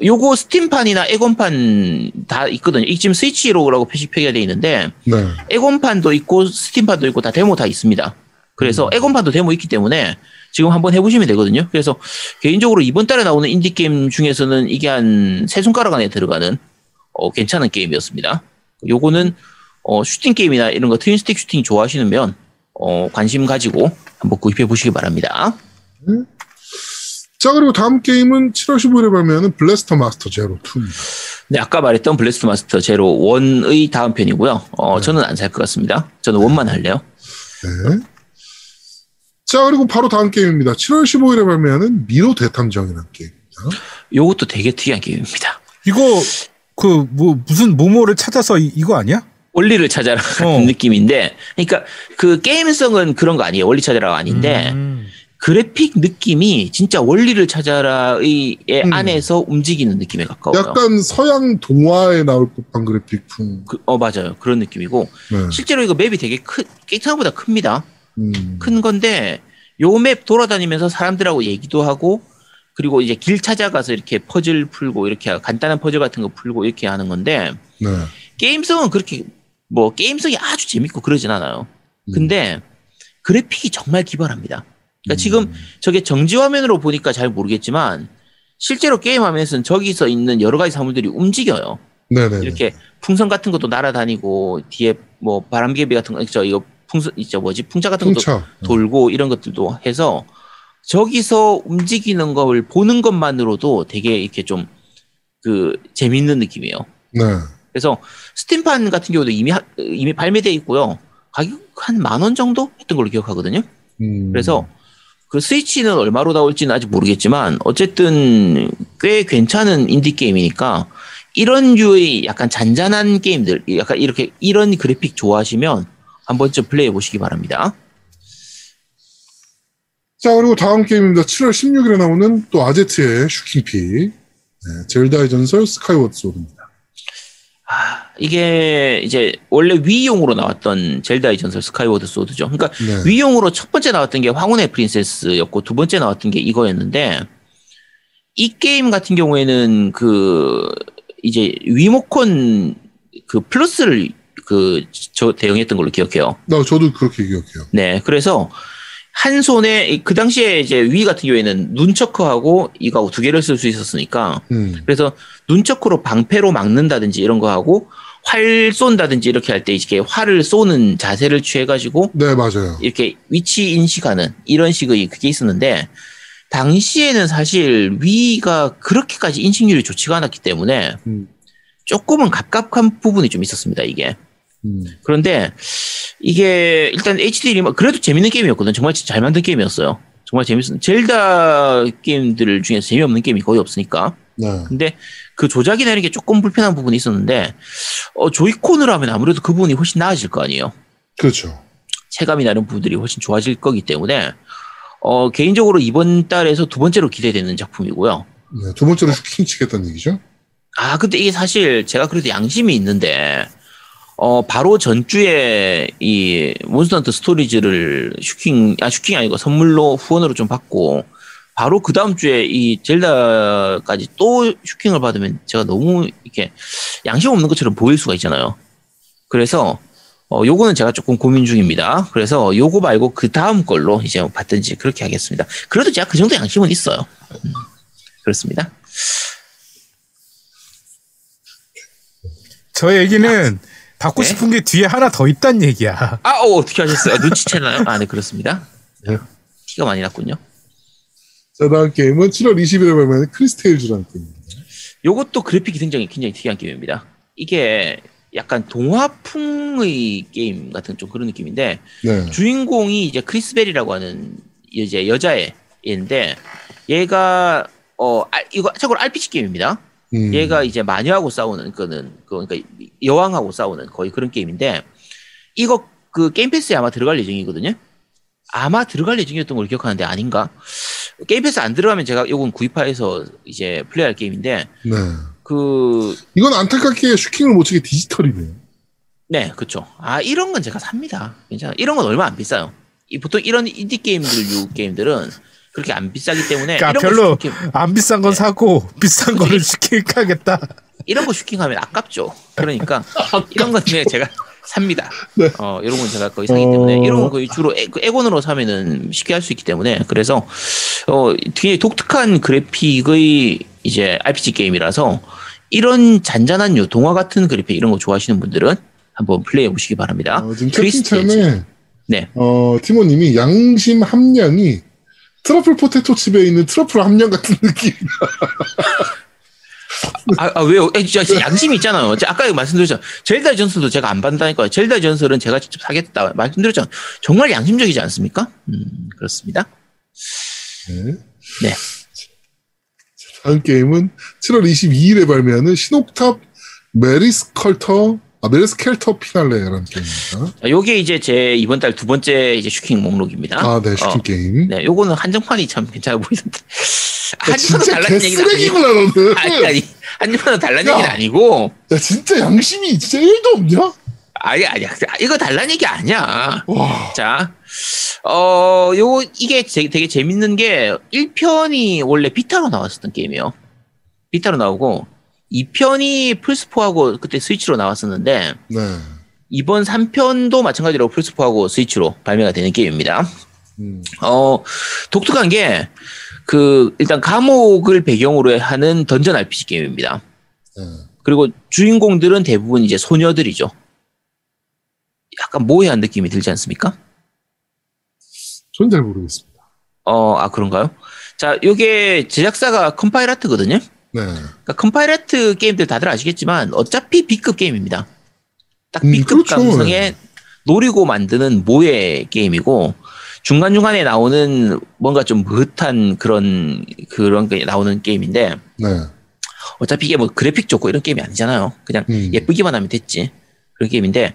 요거 Steam판이나 엑원판 다 있거든요. 이 지금 스위치로라고 표시 표기가 돼 있는데 네. 엑원판도 있고 Steam판도 있고 다 데모 다 있습니다. 그래서 엑원판도 데모 있기 때문에 지금 한번 해보시면 되거든요. 그래서 개인적으로 이번 달에 나오는 인디 게임 중에서는 이게 한 세 손가락 안에 들어가는 어, 괜찮은 게임이었습니다. 요거는 어, 슈팅 게임이나 이런 거 twin stick 슈팅 좋아하시면 어, 관심 가지고 한번 구입해 보시기 바랍니다. 자, 그리고 다음 게임은 7월 15일에 발매하는 Blaster Master Zero 2입니다. 네, 아까 말했던 Blaster Master Zero 1의 다음 편이고요. 어, 저는 안 살 것 같습니다. 저는 one만 할래요. 네. 자, 그리고 바로 다음 게임입니다. 7월 15일에 발매하는 미로 대탐정이라는 게임입니다. 요것도 되게 특이한 게임입니다. 이거 그 뭐 무슨 모모를 찾아서 이, 이거 아니야? 원리를 찾아라 같은 어. 느낌인데, 그러니까 그 게임성은 그런 거 아니에요. 원리 찾아라가 아닌데 음. 그래픽 느낌이 진짜 원리를 찾아라의 음. 안에서 움직이는 느낌에 가까워요. 약간 서양 동화에 나올 법한 그래픽풍. 그- 어 맞아요. 그런 느낌이고 네. 실제로 이거 맵이 되게 큰 생각보다 큽니다. 음. 큰 건데 요 맵 돌아다니면서 사람들하고 얘기도 하고 그리고 이제 길 찾아가서 이렇게 퍼즐 풀고 이렇게 간단한 퍼즐 같은 거 풀고 이렇게 하는 건데 네. 게임성은 그렇게 뭐 게임성이 아주 재밌고 그러진 않아요. 음. 근데 그래픽이 정말 기발합니다. 그러니까 음. 지금 저게 정지 화면으로 보니까 잘 모르겠지만 실제로 게임 화면에서는 저기서 있는 여러 가지 사물들이 움직여요. 네네. 이렇게 풍선 같은 것도 날아다니고 뒤에 뭐 바람개비 같은 거, 저 이거 풍선 있죠 뭐지 풍차 같은 것도 풍차. 돌고 이런 것들도 해서 저기서 움직이는 걸 보는 것만으로도 되게 이렇게 좀 그 재밌는 느낌이에요. 네. 그래서 스팀판 같은 경우도 이미 하- 이미 발매돼 있고요. 가격 한 만 원 정도 했던 걸로 기억하거든요. 음. 그래서 그 스위치는 얼마로 나올지는 아직 모르겠지만 어쨌든 꽤 괜찮은 인디 게임이니까 이런 류의 약간 잔잔한 게임들, 약간 이렇게 이런 그래픽 좋아하시면 한 번쯤 플레이해 보시기 바랍니다. 자, 그리고 다음 게임입니다. 7월 16일에 나오는 또 아제트의 슈킹 pick. 네, 젤다의 전설 Skyward Sword입니다. 아, 이게 이제 원래 Wii용으로 나왔던 젤다의 전설 Skyward Sword죠. 그러니까 네. Wii용으로 첫 번째 나왔던 게 황혼의 Princess였고 두 번째 나왔던 게 이거였는데 이 게임 같은 경우에는 그 이제 위모콘 그 플러스를 그 저 대응했던 걸로 기억해요. 나 저도 그렇게 기억해요. 네, 그래서 한 손에 그 당시에 이제 위 같은 경우에는 눈처크하고 이거하고 두 개를 쓸 수 있었으니까 음. 그래서 눈척으로 방패로 막는다든지 이런 거 하고 활 쏜다든지 이렇게 할 때 이렇게 활을 쏘는 자세를 취해가지고 네, 맞아요. 이렇게 위치 인식하는 이런 식의 그게 있었는데 당시에는 사실 위가 그렇게까지 인식률이 좋지가 않았기 때문에 음. 조금은 갑갑한 부분이 좀 있었습니다 이게 음. 그런데 이게 일단 HD 리마 그래도 재밌는 게임이었거든 정말 잘 만든 게임이었어요 정말 재밌었 젤다 게임들 중에서 재미없는 게임이 거의 없으니까 네. 근데 그 조작이나 이런 게 조금 불편한 부분이 있었는데 어, 조이콘으로 하면 아무래도 그 부분이 훨씬 나아질 거 아니에요 그렇죠. 체감이나 이런 부분들이 훨씬 좋아질 거기 때문에 어, 개인적으로 이번 달에서 두 번째로 기대되는 작품이고요. 네, 두 번째로 슈킹 치겠다는 얘기죠. 아, 근데 이게 사실 제가 그래도 양심이 있는데, 어, 바로 전주에 이 Monster Hunter Stories를 슈킹, 아, 슈킹이 아니고 선물로 후원으로 좀 받고, 바로 그 다음 주에 이 젤다까지 또 슈킹을 받으면 제가 너무 이렇게 양심 없는 것처럼 보일 수가 있잖아요. 그래서, 어, 요거는 제가 조금 고민 중입니다. 그래서 요거 말고 그 다음 걸로 이제 받든지 그렇게 하겠습니다. 그래도 제가 그 정도 양심은 있어요. 음, 그렇습니다. 저 얘기는 받고 네? 싶은 게 뒤에 하나 더 있단 얘기야. 아, 어, 어떻게 하셨어요? 눈치채나요? 아, 네, 그렇습니다. 네. 티가 많이 났군요. 자, 다음 게임은 7월 20일에 발매하는 크리스테일즈라는 게임입니다. 요것도 그래픽이 굉장히, 굉장히 특이한 게임입니다. 이게 약간 동화풍의 게임 같은 좀 그런 느낌인데, 네. 주인공이 이제 크리스벨이라고 하는 이제 여자애인데, 얘가, 어, 알- 이거 참고로 RPG 게임입니다. 음. 얘가 이제 마녀하고 싸우는 거는 그 그러니까 여왕하고 싸우는 거의 그런 게임인데 이거 그 게임 패스에 아마 들어갈 예정이거든요. 아마 들어갈 예정이었던 걸 기억하는데 아닌가? 게임 패스 안 들어가면 제가 요건 구입해서 이제 플레이할 게임인데 네. 그 이건 안타깝게 슈킹을 못 치게 디지털이네요. 네, 그쵸. 아, 이런 건 제가 삽니다. 괜찮아. 이런 건 얼마 안 비싸요. 이 보통 이런 인디 게임들, 류 게임들은 그렇게 안 비싸기 때문에. 그러니까 별로 슈킹- 안 비싼 건 네. 사고 비싼 거를 슈킹하겠다. 이런 거 슈킹하면 아깝죠. 그러니까 이런 건 그냥 제가 삽니다. 네. 어, 이런 건 제가 거의 사기 때문에 어. 이런 건 거의 주로 에, 그 엑원으로 사면은 쉽게 할 수 있기 때문에 그래서 어, 되게 독특한 그래픽의 이제 RPG 게임이라서 이런 잔잔한 요 동화 같은 그래픽 이런 거 좋아하시는 분들은 한번 플레이해 보시기 바랍니다. 어, 지금. 채팅창에 네. 어, 티모님이 양심 함량이 트러플 포테토 칩에 있는 트러플 함량 같은 느낌. 아, 아, 왜요? 에, 진짜 양심이 있잖아요. 아까 말씀드렸죠. 젤다 전설도 제가 안 받는다니까요. 젤다 전설은 제가 직접 사겠다 말씀드렸잖아요. 정말 양심적이지 않습니까? 음, 그렇습니다. 네. 네. 다음 게임은 7월 22일에 발매하는 신옥탑 Mary Skelter, 아, Mary Skelter Finale라는 게임입니다. 자, 요게 이제 제 이번 달 두 번째 이제 슈킹 목록입니다. 아, 네, 슈팅 어, 게임. 네, 요거는 한정판이 참 괜찮아 보이던데. 야, 한정판은 달라는 얘기는 아니고. 개쓰레기구나, 너는. 아니, 아니. 한정판은 달라는 야. 얘기는 아니고. 야, 진짜 양심이 진짜 1도 없냐? 아니, 아니야. 이거 달라는 얘기 아니야. 와. 자, 어, 요, 이게 제- 되게 재밌는 게 1편이 원래 비타로 나왔었던 게임이에요. 비타로 나오고 2편이 플스4하고 그때 스위치로 나왔었는데 네. 이번 3편도 마찬가지로 플스4하고 스위치로 발매가 되는 게임입니다. 음. 어, 독특한 게, 그, 일단 감옥을 배경으로 하는 던전 RPG 게임입니다. 네. 그리고 주인공들은 대부분 이제 소녀들이죠. 약간 모에한 느낌이 들지 않습니까? 전 잘 모르겠습니다. 어, 아, 그런가요? 자, 요게 제작사가 Compile Heart거든요? 네. 그러니까 Compile Heart 게임들 다들 아시겠지만 어차피 B급 게임입니다. 딱 음, B급 그렇죠. 감성에 노리고 만드는 모에 게임이고 중간중간에 나오는 뭔가 좀 므흣한 그런 그런 게 나오는 게임인데 네. 어차피 이게 뭐 그래픽 좋고 이런 게임이 아니잖아요. 그냥 음. 예쁘기만 하면 됐지. 그런 게임인데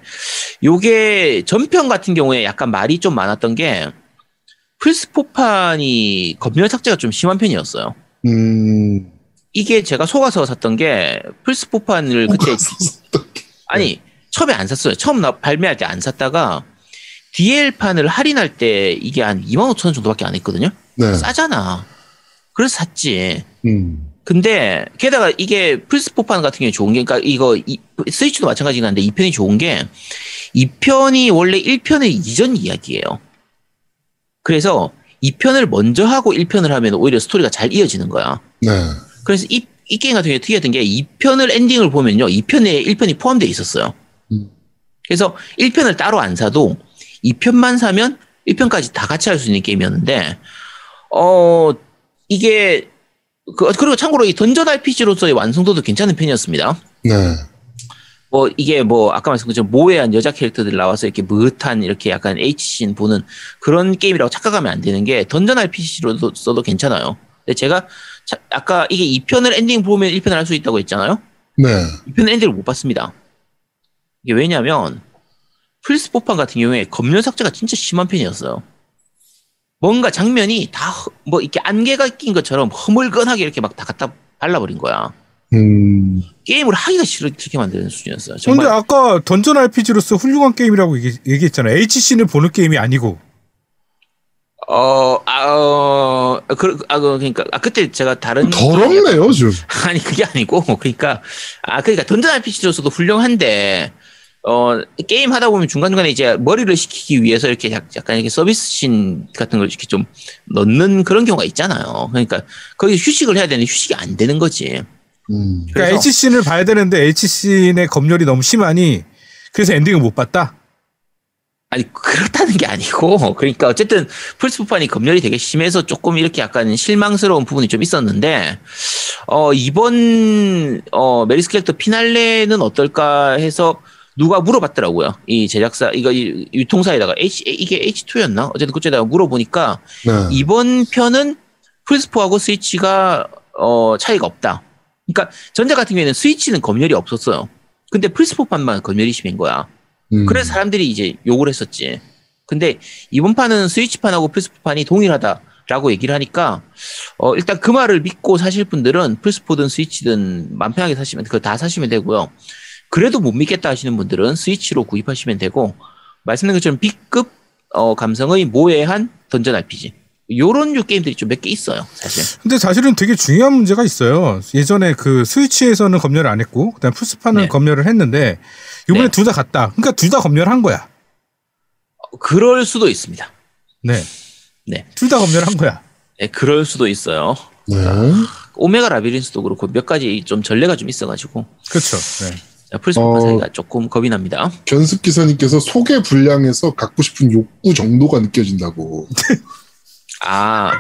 요게 전편 같은 경우에 약간 말이 좀 많았던 게 플스포판이 검열 삭제가 좀 심한 편이었어요. 음. 이게 제가 속아서 샀던 게 플스포판을 그때 아니 처음에 안 샀어요. 처음 나 발매할 때 안 샀다가 DL판을 할인할 때 이게 한 2만 5천 원 정도밖에 안 했거든요. 네. 싸잖아. 그래서 샀지. 음. 근데 게다가 이게 플스포판 같은 경우에 좋은 게 그러니까 이거 이- 스위치도 마찬가지긴 한데 2편이 좋은 게 2편이 원래 1편의 이전 이야기예요. 그래서 2편을 먼저 하고 1편을 하면 오히려 스토리가 잘 이어지는 거야. 네. 그래서 이 이 게임 같은 경우에 특이했던 게 2편을 엔딩을 보면요. 2편에 1편이 포함되어 있었어요. 음. 그래서 1편을 따로 안 사도 2편만 사면 1편까지 다 같이 할 수 있는 게임이었는데, 어, 이게, 그, 그리고 참고로 이 던전 RPG로서의 완성도도 괜찮은 편이었습니다. 네. 뭐, 이게 뭐, 아까 말씀드린 모해한 여자 캐릭터들 나와서 이렇게 무릇한 이렇게 약간 H씬 보는 그런 게임이라고 착각하면 안 되는 게 던전 RPG로도 써도 괜찮아요. 근데 제가 자- 아까 이게 2편을 엔딩 보면 1편을 할 수 있다고 했잖아요? 네. 2편 엔딩을 못 봤습니다. 이게 왜냐면, 플스4판 같은 경우에 검열 삭제가 진짜 심한 편이었어요. 뭔가 장면이 다, 허- 뭐, 이렇게 안개가 낀 것처럼 허물건하게 이렇게 막 다 갖다 발라버린 거야. 음. 게임을 하기가 싫, 싫게 만드는 수준이었어요. 근데 정말. 아까 던전 RPG로서 훌륭한 게임이라고 얘기, 얘기했잖아요. HC를 보는 게임이 아니고. 어, 아, 어, 그, 아, 그, 그러니까, 아, 그때 제가 다른. 더럽네요, 좀. 아니, 그게 아니고, 그러니까, 아, 그러니까, 던전 RPG로서도 훌륭한데, 어, 게임 하다 보면 중간중간에 이제 머리를 식히기 위해서 이렇게 약- 약간 이렇게 서비스신 같은 걸 이렇게 좀 넣는 그런 경우가 있잖아요. 그러니까, 거기 휴식을 해야 되는데 휴식이 안 되는 거지. 음. 그러니까 그래서- HC를 봐야 되는데 HC의 검열이 너무 심하니 그래서 엔딩을 못 봤다. 아니 그렇다는 게 아니고 그러니까 어쨌든 플스포판이 검열이 되게 심해서 조금 이렇게 약간 실망스러운 부분이 좀 있었는데 어 이번 어 Mary Skelter Finale는 어떨까 해서 누가 물어봤더라고요. 이 제작사 이거 이 유통사에다가 H 이게 H2였나? 어쨌든 그쪽에다가 물어보니까 네. 이번 편은 플스4하고 스위치가 어 차이가 없다. 그러니까 전작 같은 경우에는 스위치는 검열이 없었어요. 근데 플스4판만 검열이 심한 거야 음. 그래서 사람들이 이제 욕을 했었지. 근데 이번 판은 스위치판하고 플스판이 동일하다라고 얘기를 하니까 어 일단 그 말을 믿고 사실 분들은 플스4든 스위치든 맘 편하게 사시면 그거 다 사시면 되고요. 그래도 못 믿겠다 하시는 분들은 스위치로 구입하시면 되고 말씀드린 것처럼 B급 어 감성의 모해한 던전 RPG 요런 류 게임들이 좀 몇 개 있어요, 사실. 근데 사실은 되게 중요한 문제가 있어요. 예전에 그 스위치에서는 검열을 안 했고 그다음 플스판은 네. 검열을 했는데 이번에 네. 둘다 갔다. 그러니까 둘 다 검열한 거야. 그럴 수도 있습니다. 네. 네. 둘 다 검열한 거야. 네, 그럴 수도 있어요. 네. 오메가 라비린스도 그렇고 몇 가지 좀 전례가 좀 있어가지고 그렇죠. 네. 플스4 어. 사기가 조금 겁이 납니다. 견습 기사님께서 소개 불량에서 갖고 싶은 욕구 정도가 느껴진다고. 아,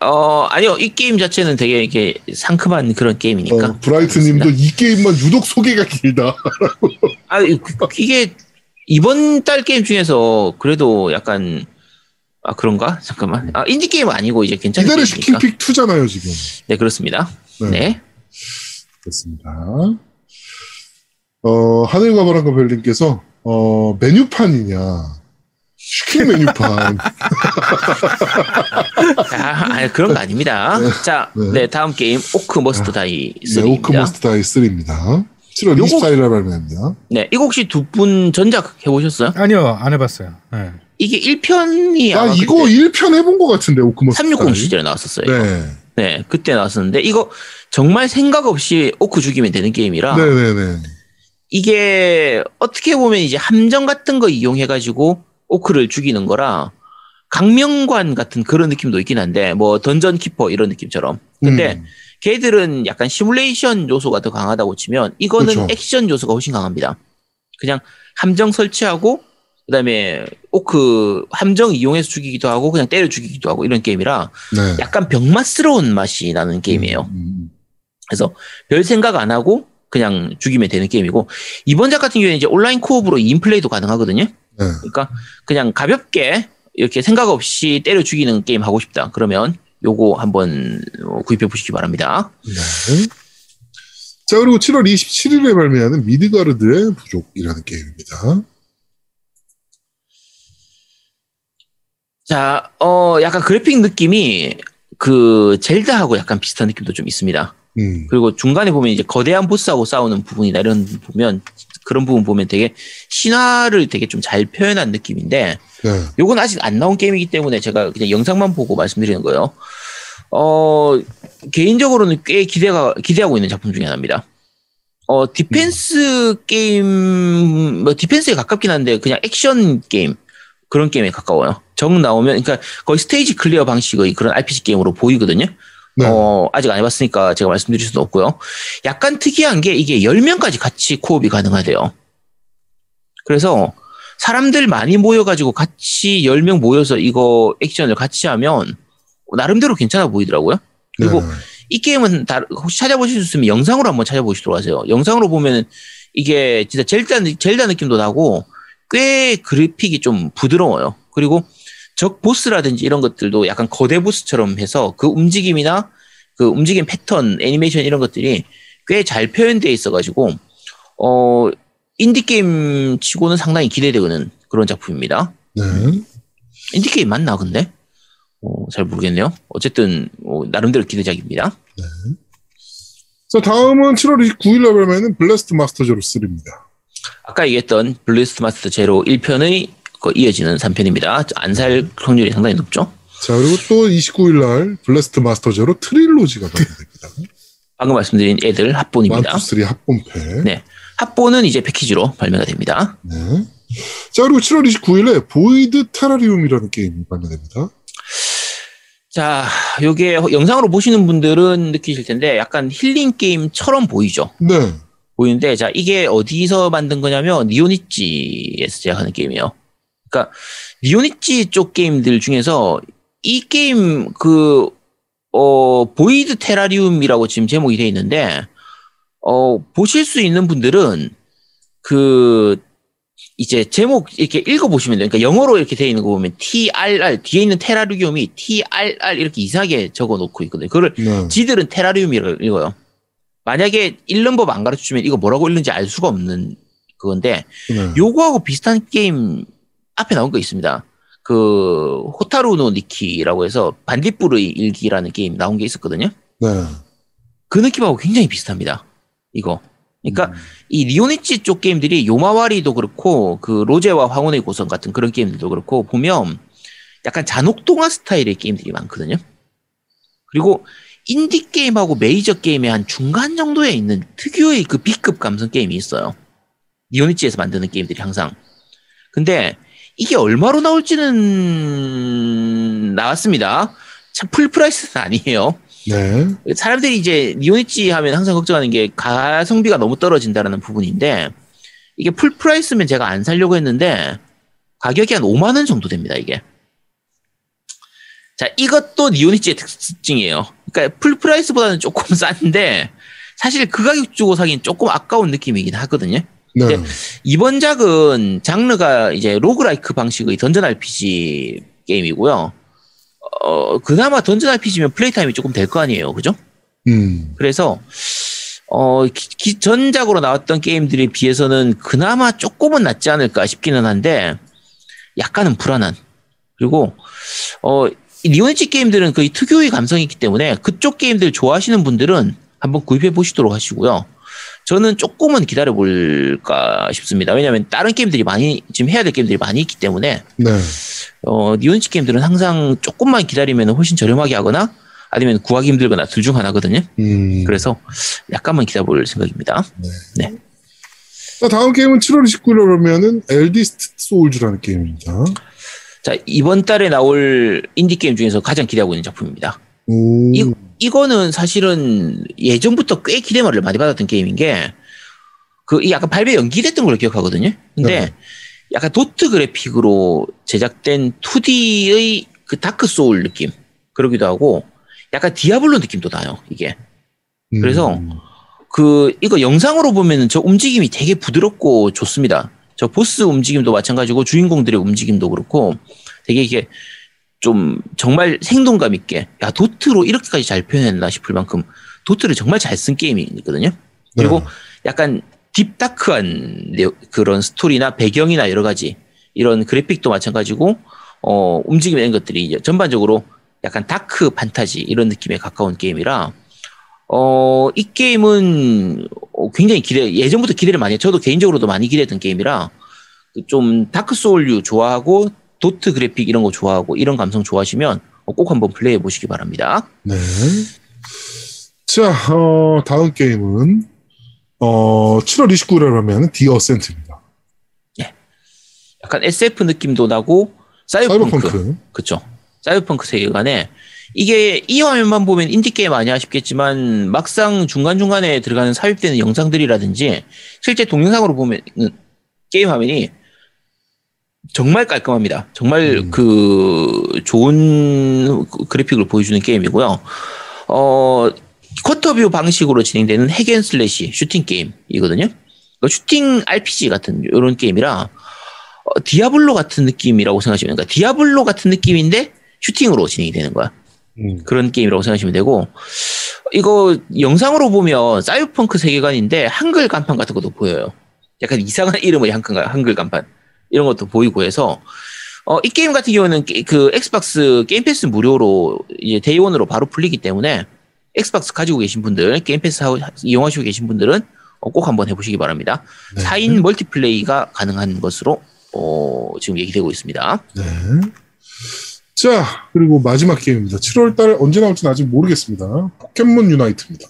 어, 아니요. 이 게임 자체는 되게 이게 상큼한 그런 게임이니까. 어, 브라이트 님도 이 게임만 유독 소개가 길다. 아, 이- 그- 이게 이번 달 게임 중에서 그래도 약간, 아, 그런가? 잠깐만. 아, 인디 게임은 아니고 이제 괜찮은 이달의. 슈킹 pick 2잖아요, 지금. 네, 그렇습니다. 네. 그렇습니다. 어, 하늘과 바람과 별님께서, 어, 메뉴판이냐. 슈킹 메뉴판. 아, 아니, 그런 거 아닙니다. 자, 네. 네. 다음 게임, Orcs Must Die 네, 3입니다. Orcs Must Die 3입니다. 7월 요거- 24일에 발매합니다. 네, 이거 혹시 두 분 전작 해보셨어요? 아니요, 안 해봤어요. 네. 이게 1편이 아, 이거 1편 해본 것 같은데, Orcs Must 360 Die. 시절에 나왔었어요. 이거. 네. 네, 그때 나왔었는데 이거 정말 생각 없이 오크 죽이면 되는 게임이라 네네네. 이게 어떻게 보면 이제 함정 같은 거 이용해가지고 오크를 죽이는 거라 각명관 같은 그런 느낌도 있긴 한데 뭐 Dungeon Keeper 이런 느낌처럼. 근데 음. 걔들은 약간 시뮬레이션 요소가 더 강하다고 치면 이거는 그렇죠. 액션 요소가 훨씬 강합니다. 그냥 함정 설치하고 그다음에 오크 함정 이용해서 죽이기도 하고 그냥 때려 죽이기도 하고 이런 게임이라 네. 약간 병맛스러운 맛이 나는 게임이에요. 음, 음, 그래서 별 생각 안 하고 그냥 죽이면 되는 게임이고 이번 작 같은 경우에는 이제 온라인 코업으로 2인 플레이도 가능하거든요. 네. 그러니까 그냥 가볍게 이렇게 생각 없이 때려 죽이는 게임 하고 싶다. 그러면 요거 한번 어, 구입해 보시기 바랍니다. 네. 자, 그리고 7월 27일에 발매하는 미드가르드의 부족이라는 게임입니다. 자, 어 약간 그래픽 느낌이 그 젤다하고 약간 비슷한 느낌도 좀 있습니다. 음. 그리고 중간에 보면 이제 거대한 보스하고 싸우는 부분이나 이런 부분 보면 그런 부분 보면 되게 신화를 되게 좀 잘 표현한 느낌인데 네. 요건 아직 안 나온 게임이기 때문에 제가 그냥 영상만 보고 말씀드리는 거예요. 어, 개인적으로는 꽤 기대가, 기대하고 있는 작품 중에 하나입니다. 어, 디펜스 게임, 뭐, 디펜스에 가깝긴 한데, 그냥 액션 게임, 그런 게임에 가까워요. 정 나오면, 그러니까 거의 스테이지 클리어 방식의 그런 RPG 게임으로 보이거든요. 네. 어, 아직 안 해봤으니까 제가 말씀드릴 수도 없고요. 약간 특이한 게 이게 10명까지 같이 co-op이 가능하대요. 그래서 사람들 많이 모여가지고 같이 10명 모여서 이거 액션을 같이 하면 나름대로 괜찮아 보이더라고요. 그리고 네. 이 게임은 다, 혹시 찾아보실 수 있으면 영상으로 한번 찾아보시도록 하세요. 영상으로 보면 이게 진짜 젤다, 젤다 느낌도 나고 꽤 그래픽이 좀 부드러워요. 그리고 적 보스라든지 이런 것들도 약간 거대 보스처럼 해서 그 움직임이나 그 움직임 패턴, 애니메이션 이런 것들이 꽤 잘 표현되어 있어가지고, 어, 인디게임 치고는 상당히 기대되는 그런 작품입니다. 네. 인디게임 맞나, 근데? 어, 잘 모르겠네요. 어쨌든, 어, 나름대로 기대작입니다. 자, 다음은 7월 29일 날 발매는 블래스트 마스터 제로 3입니다. 아까 얘기했던 블리스트 마스터 제로 1편의 그 이어지는 3편입니다. 안 살 확률이 상당히 높죠? 자, 그리고 또 29일 날 블래스트 마스터 제로 트릴로지가 발매됩니다. 방금 말씀드린 애들 합본입니다. 1, 2, 3 합본팩. 네. 합본은 이제 패키지로 발매가 됩니다. 네. 자, 그리고 7월 29일에 보이드 테라리움이라는 게임이 발매됩니다. 자, 요게 영상으로 보시는 분들은 느끼실 텐데 약간 힐링 게임처럼 보이죠? 네. 보이는데 자, 이게 어디서 만든 거냐면 니혼이치에서 제작하는 게임이에요. 그러니까 니혼이치 쪽 게임들 중에서 이 게임 그 어, 보이드 테라리움이라고 지금 제목이 돼 있는데 어, 보실 수 있는 분들은 그 이제 제목 이렇게 읽어보시면 돼요. 그러니까 영어로 이렇게 돼 있는 거 보면 TRR 뒤에 있는 테라리움이 TRR 이렇게 이상하게 적어 놓고 있거든요. 그걸 네. 지들은 테라리움이라고 읽어요. 만약에 읽는 법 안 가르쳐 주면 이거 뭐라고 읽는지 알 수가 없는 그건데 네. 요거하고 비슷한 게임 앞에 나온 거 있습니다. 그 호타루노 니키라고 해서 반딧불의 일기라는 게임 나온 게 있었거든요. 네. 그 느낌하고 굉장히 비슷합니다. 이거. 그러니까 음. 이 니혼이치 쪽 게임들이 요마와리도 그렇고 그 로제와 황혼의 고성 같은 그런 게임들도 그렇고 보면 약간 잔혹동화 스타일의 게임들이 많거든요. 그리고 인디 게임하고 메이저 게임의 한 중간 정도에 있는 특유의 그 B급 감성 게임이 있어요. 니혼이치에서 만드는 게임들이 항상. 근데 이게 얼마로 나올지는 나왔습니다. 참 full price는 아니에요. 네. 사람들이 이제 니혼이치 하면 항상 걱정하는 게 가성비가 너무 떨어진다라는 부분인데 이게 full price면 제가 안 살려고 했는데 가격이 한 5만 원 정도 됩니다 이게. 자 이것도 니혼이치의 특징이에요. 그러니까 full price보다는 조금 싼데 사실 그 가격 주고 사긴 조금 아까운 느낌이긴 하거든요. 네. 네. 이번 작은 장르가 이제 roguelike 방식의 dungeon RPG 게임이고요. 어 그나마 던전 RPG면 플레이 타임이 조금 될 거 아니에요, 그죠? 음. 그래서 어 기- 기- 전작으로 나왔던 게임들에 비해서는 그나마 조금은 낫지 않을까 싶기는 한데 약간은 불안한 그리고 어이 니혼이치 게임들은 거의 특유의 감성이 있기 때문에 그쪽 게임들 좋아하시는 분들은 한번 구입해 보시도록 하시고요. 저는 조금은 기다려 볼까 싶습니다. 왜냐하면 다른 게임들이 많이 지금 해야 될 게임들이 많이 있기 때문에 네. 어, 니온치 게임들은 항상 조금만 기다리면 훨씬 저렴하게 하거나 아니면 구하기 힘들거나 둘 중 하나거든요. 음. 그래서 약간만 기다려볼 생각입니다. 자, 다음 게임은 7월 29일에 그러면은 엘디스트 소울즈라는 게임입니다. 자, 이번 달에 나올 인디 게임 중에서 가장 기대하고 있는 작품입니다. 오. 이, 이거는 사실은 예전부터 꽤 기대를 많이 받았던 게임인 게, 그, 이 약간 발매 연기됐던 걸로 기억하거든요. 근데 네. 약간 도트 그래픽으로 제작된 2D의 그 다크 소울 느낌. 그러기도 하고, 약간 디아블로 느낌도 나요, 이게. 음. 그래서 그 이거 영상으로 보면은 저 움직임이 되게 부드럽고 좋습니다. 저 보스 움직임도 마찬가지고 주인공들의 움직임도 그렇고 되게 이게 좀 정말 생동감 있게 야 도트로 이렇게까지 잘 표현했나 싶을 만큼 도트를 정말 잘 쓴 게임이거든요. 그리고 네. 약간 deep dark한 그런 스토리나 배경이나 여러 가지 이런 그래픽도 마찬가지고 어 움직임 이런 것들이 이제 전반적으로 약간 dark fantasy 이런 느낌에 가까운 게임이라 어 이 게임은 어, 굉장히 기대 예전부터 기대를 많이 했 저도 개인적으로도 많이 기대했던 게임이라 그좀 다크 소울류 좋아하고 도트 그래픽 이런 거 좋아하고 이런 감성 좋아하시면 어, 꼭 한번 플레이해 보시기 바랍니다. 네. 자, 어, 다음 게임은 어, 7월 29일에 하면 디 어센트입니다. 약간 SF 느낌도 나고 사이버펑크 사이버펑크. 그쵸. 사이버펑크 세계관에 이게 이 화면만 보면 인디게임 아니야 싶겠지만 막상 중간중간에 들어가는 삽입되는 영상들이라든지 실제 동영상으로 보면 게임 화면이 정말 깔끔합니다. 정말 음. 그 좋은 그래픽을 보여주는 게임이고요. 어, quarter view 방식으로 진행되는 hack and slash 슈팅 게임이거든요. 그 슈팅 RPG 같은 이런 게임이라 어, 디아블로 같은 느낌이라고 생각하시면 그러니까 디아블로 같은 느낌인데 슈팅으로 진행이 되는 거야. 음. 그런 게임이라고 생각하시면 되고 이거 영상으로 보면 사이버펑크 세계관인데 한글 간판 같은 것도 보여요. 약간 이상한 이름의 한글, 한글 간판 이런 것도 보이고 해서 어, 이 게임 같은 경우는 게- 그 엑스박스 게임 패스 무료로 이제 day one으로 바로 풀리기 때문에 엑스박스 가지고 계신 분들 게임 패스 하고 이용하시고 계신 분들은 어, 꼭 한번 해보시기 바랍니다. 네. 4인 멀티플레이가 가능한 것으로 어, 지금 얘기되고 있습니다. 네. 자, 그리고 마지막 게임입니다. 7월 달 언제 나올지는 아직 모르겠습니다. 포켓몬 유나이트입니다.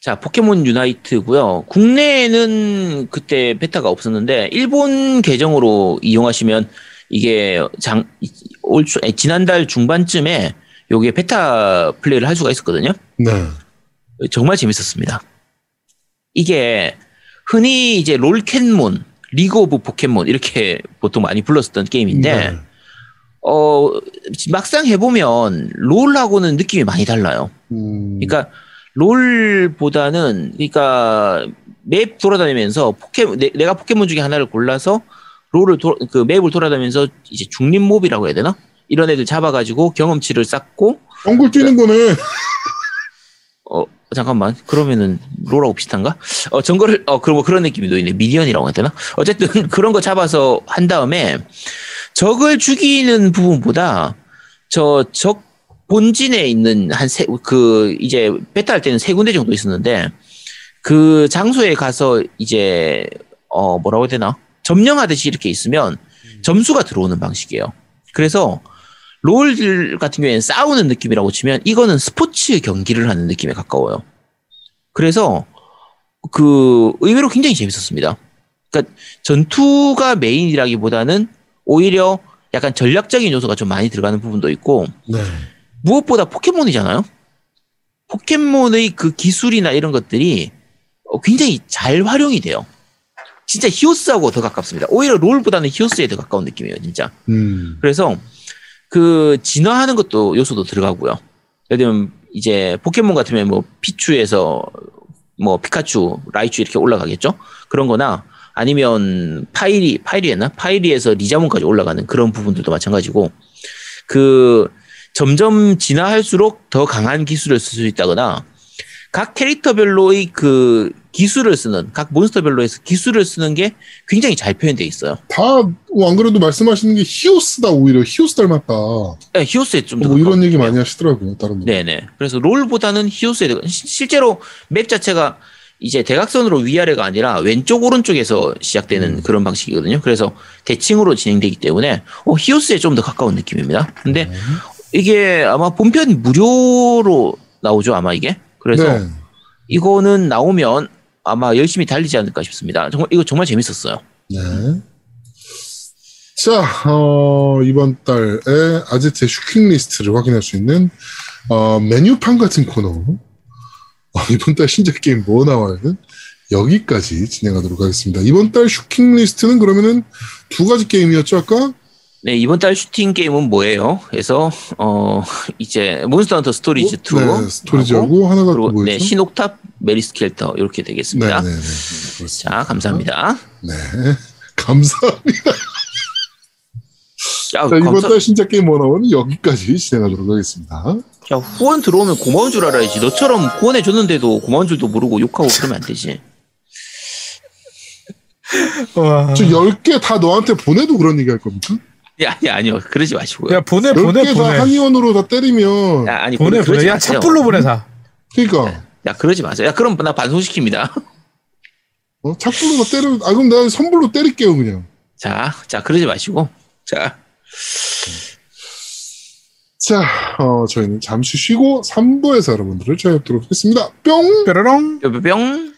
자, 포켓몬 유나이트고요. 국내에는 그때 베타가 없었는데 일본 계정으로 이용하시면 이게 장, 올, 지난달 중반쯤에 요게 베타 플레이를 할 수가 있었거든요. 네. 정말 재밌었습니다. 이게 흔히 이제 롤캔몬, 리그 오브 포켓몬 이렇게 보통 많이 불렀었던 게임인데 네. 어 막상 해보면 롤하고는 느낌이 많이 달라요. 음, 그러니까 롤보다는 그러니까 맵 돌아다니면서 포켓 내, 내가 포켓몬 중에 하나를 골라서 롤을 도, 그 맵을 돌아다니면서 이제 중립 몹이라고 해야 되나 이런 애들 잡아가지고 경험치를 쌓고 정글 뛰는 거네. 어 잠깐만 그러면은 롤하고 비슷한가? 어 정글을 어 그런 뭐 그런 느낌이 있네 minion이라고 해야 되나? 어쨌든 그런 거 잡아서 한 다음에 적을 죽이는 부분보다 저 적 본진에 있는 한 세 그 이제 베타 할 때는 세 군데 정도 있었는데 그 장소에 가서 이제 어 뭐라고 해야 되나 점령하듯이 이렇게 있으면 점수가 들어오는 방식이에요. 그래서 롤 같은 경우에는 싸우는 느낌이라고 치면 이거는 스포츠 경기를 하는 느낌에 가까워요. 그래서 그 의외로 굉장히 재밌었습니다. 그러니까 전투가 메인이라기보다는 오히려 약간 전략적인 요소가 좀 많이 들어가는 부분도 있고 네. 무엇보다 포켓몬이잖아요. 포켓몬의 그 기술이나 이런 것들이 어, 굉장히 잘 활용이 돼요. 진짜 히오스하고 더 가깝습니다. 오히려 롤보다는 히오스에 더 가까운 느낌이에요, 진짜. 음. 그래서 그 진화하는 것도 요소도 들어가고요. 예를 들면 이제 포켓몬 같으면 뭐 피츄에서 뭐 피카츄, 라이츄 이렇게 올라가겠죠. 그런 거나 아니면 파이리, 파이리였나? 파이리에서 리자몽까지 올라가는 그런 부분들도 마찬가지고 그 점점 진화할수록 더 강한 기술을 쓸 수 있다거나 각 캐릭터별로의 그 기술을 쓰는 각 몬스터별로에서 기술을 쓰는 게 굉장히 잘 표현되어 있어요. 다, 어, 안 그래도 말씀하시는 게 히오스다, 오히려. 히오스 닮았다. 뭐 네, 히오스에 좀더 이런 얘기 많이 하시더라고요, 다른 분. 네네. 그래서 롤보다는 히오스에 더- 시- 실제로 맵 자체가 이제 대각선으로 위아래가 아니라 왼쪽 오른쪽에서 시작되는 음. 그런 방식이거든요. 그래서 대칭으로 진행되기 때문에 어, 히오스에 좀 더 가까운 느낌입니다. 근데 네. 이게 아마 본편 무료로 나오죠 아마 이게. 그래서 네. 이거는 나오면 아마 열심히 달리지 않을까 싶습니다. 정말 이거 정말 재밌었어요. 네. 자, 어, 이번 달에 아제트 슈킹 리스트를 확인할 수 있는, 어, 메뉴판 같은 코너. 어, 이번 달 신작 게임 뭐 나와요는 여기까지 진행하도록 하겠습니다. 이번 달 슈킹 리스트는 그러면은 두 가지 게임이었죠, 아까? 네 이번 달 슈팅 게임은 뭐예요? 그래서 어 이제 몬스터 헌터 스토리즈 2 네, 스토리지하고 하나가 또 그리고 뭐였죠? 네, 신옥탑 메리스 켈터 이렇게 되겠습니다. 네, 네, 네. 자, 감사합니다. 네. 감사합니다. 야, 자, 이번 감사, 달 신작 게임 뭐 나오는 여기까지 진행하도록 하겠습니다. 야, 후원 들어오면 고마운 줄 알아야지. 너처럼 후원해 줬는데도 고마운 줄도 모르고 욕하고 그러면 안 되지. 와. 저 10개 다 너한테 보내도 그런 얘기 할 겁니까? 야, 아니, 아니요. 그러지 마시고요. 야 보내 보내 10개 다 보내 한의원으로 다 때리면 야, 아니, 보내 보내. 야. 착불로 보내사. 그러니까 야, 그러지 마세요. 야, 그럼 나 반송시킵니다. 어? 착불로 다 때려 아 그럼 내가 선불로 때릴게요 그냥 자, 자, 그러지 마시고. 자, 자 어, 저희는 잠시 쉬고 3부에서 여러분들을 찾아뵙도록 하겠습니다 뿅 뾰로롱. 뿅뿅.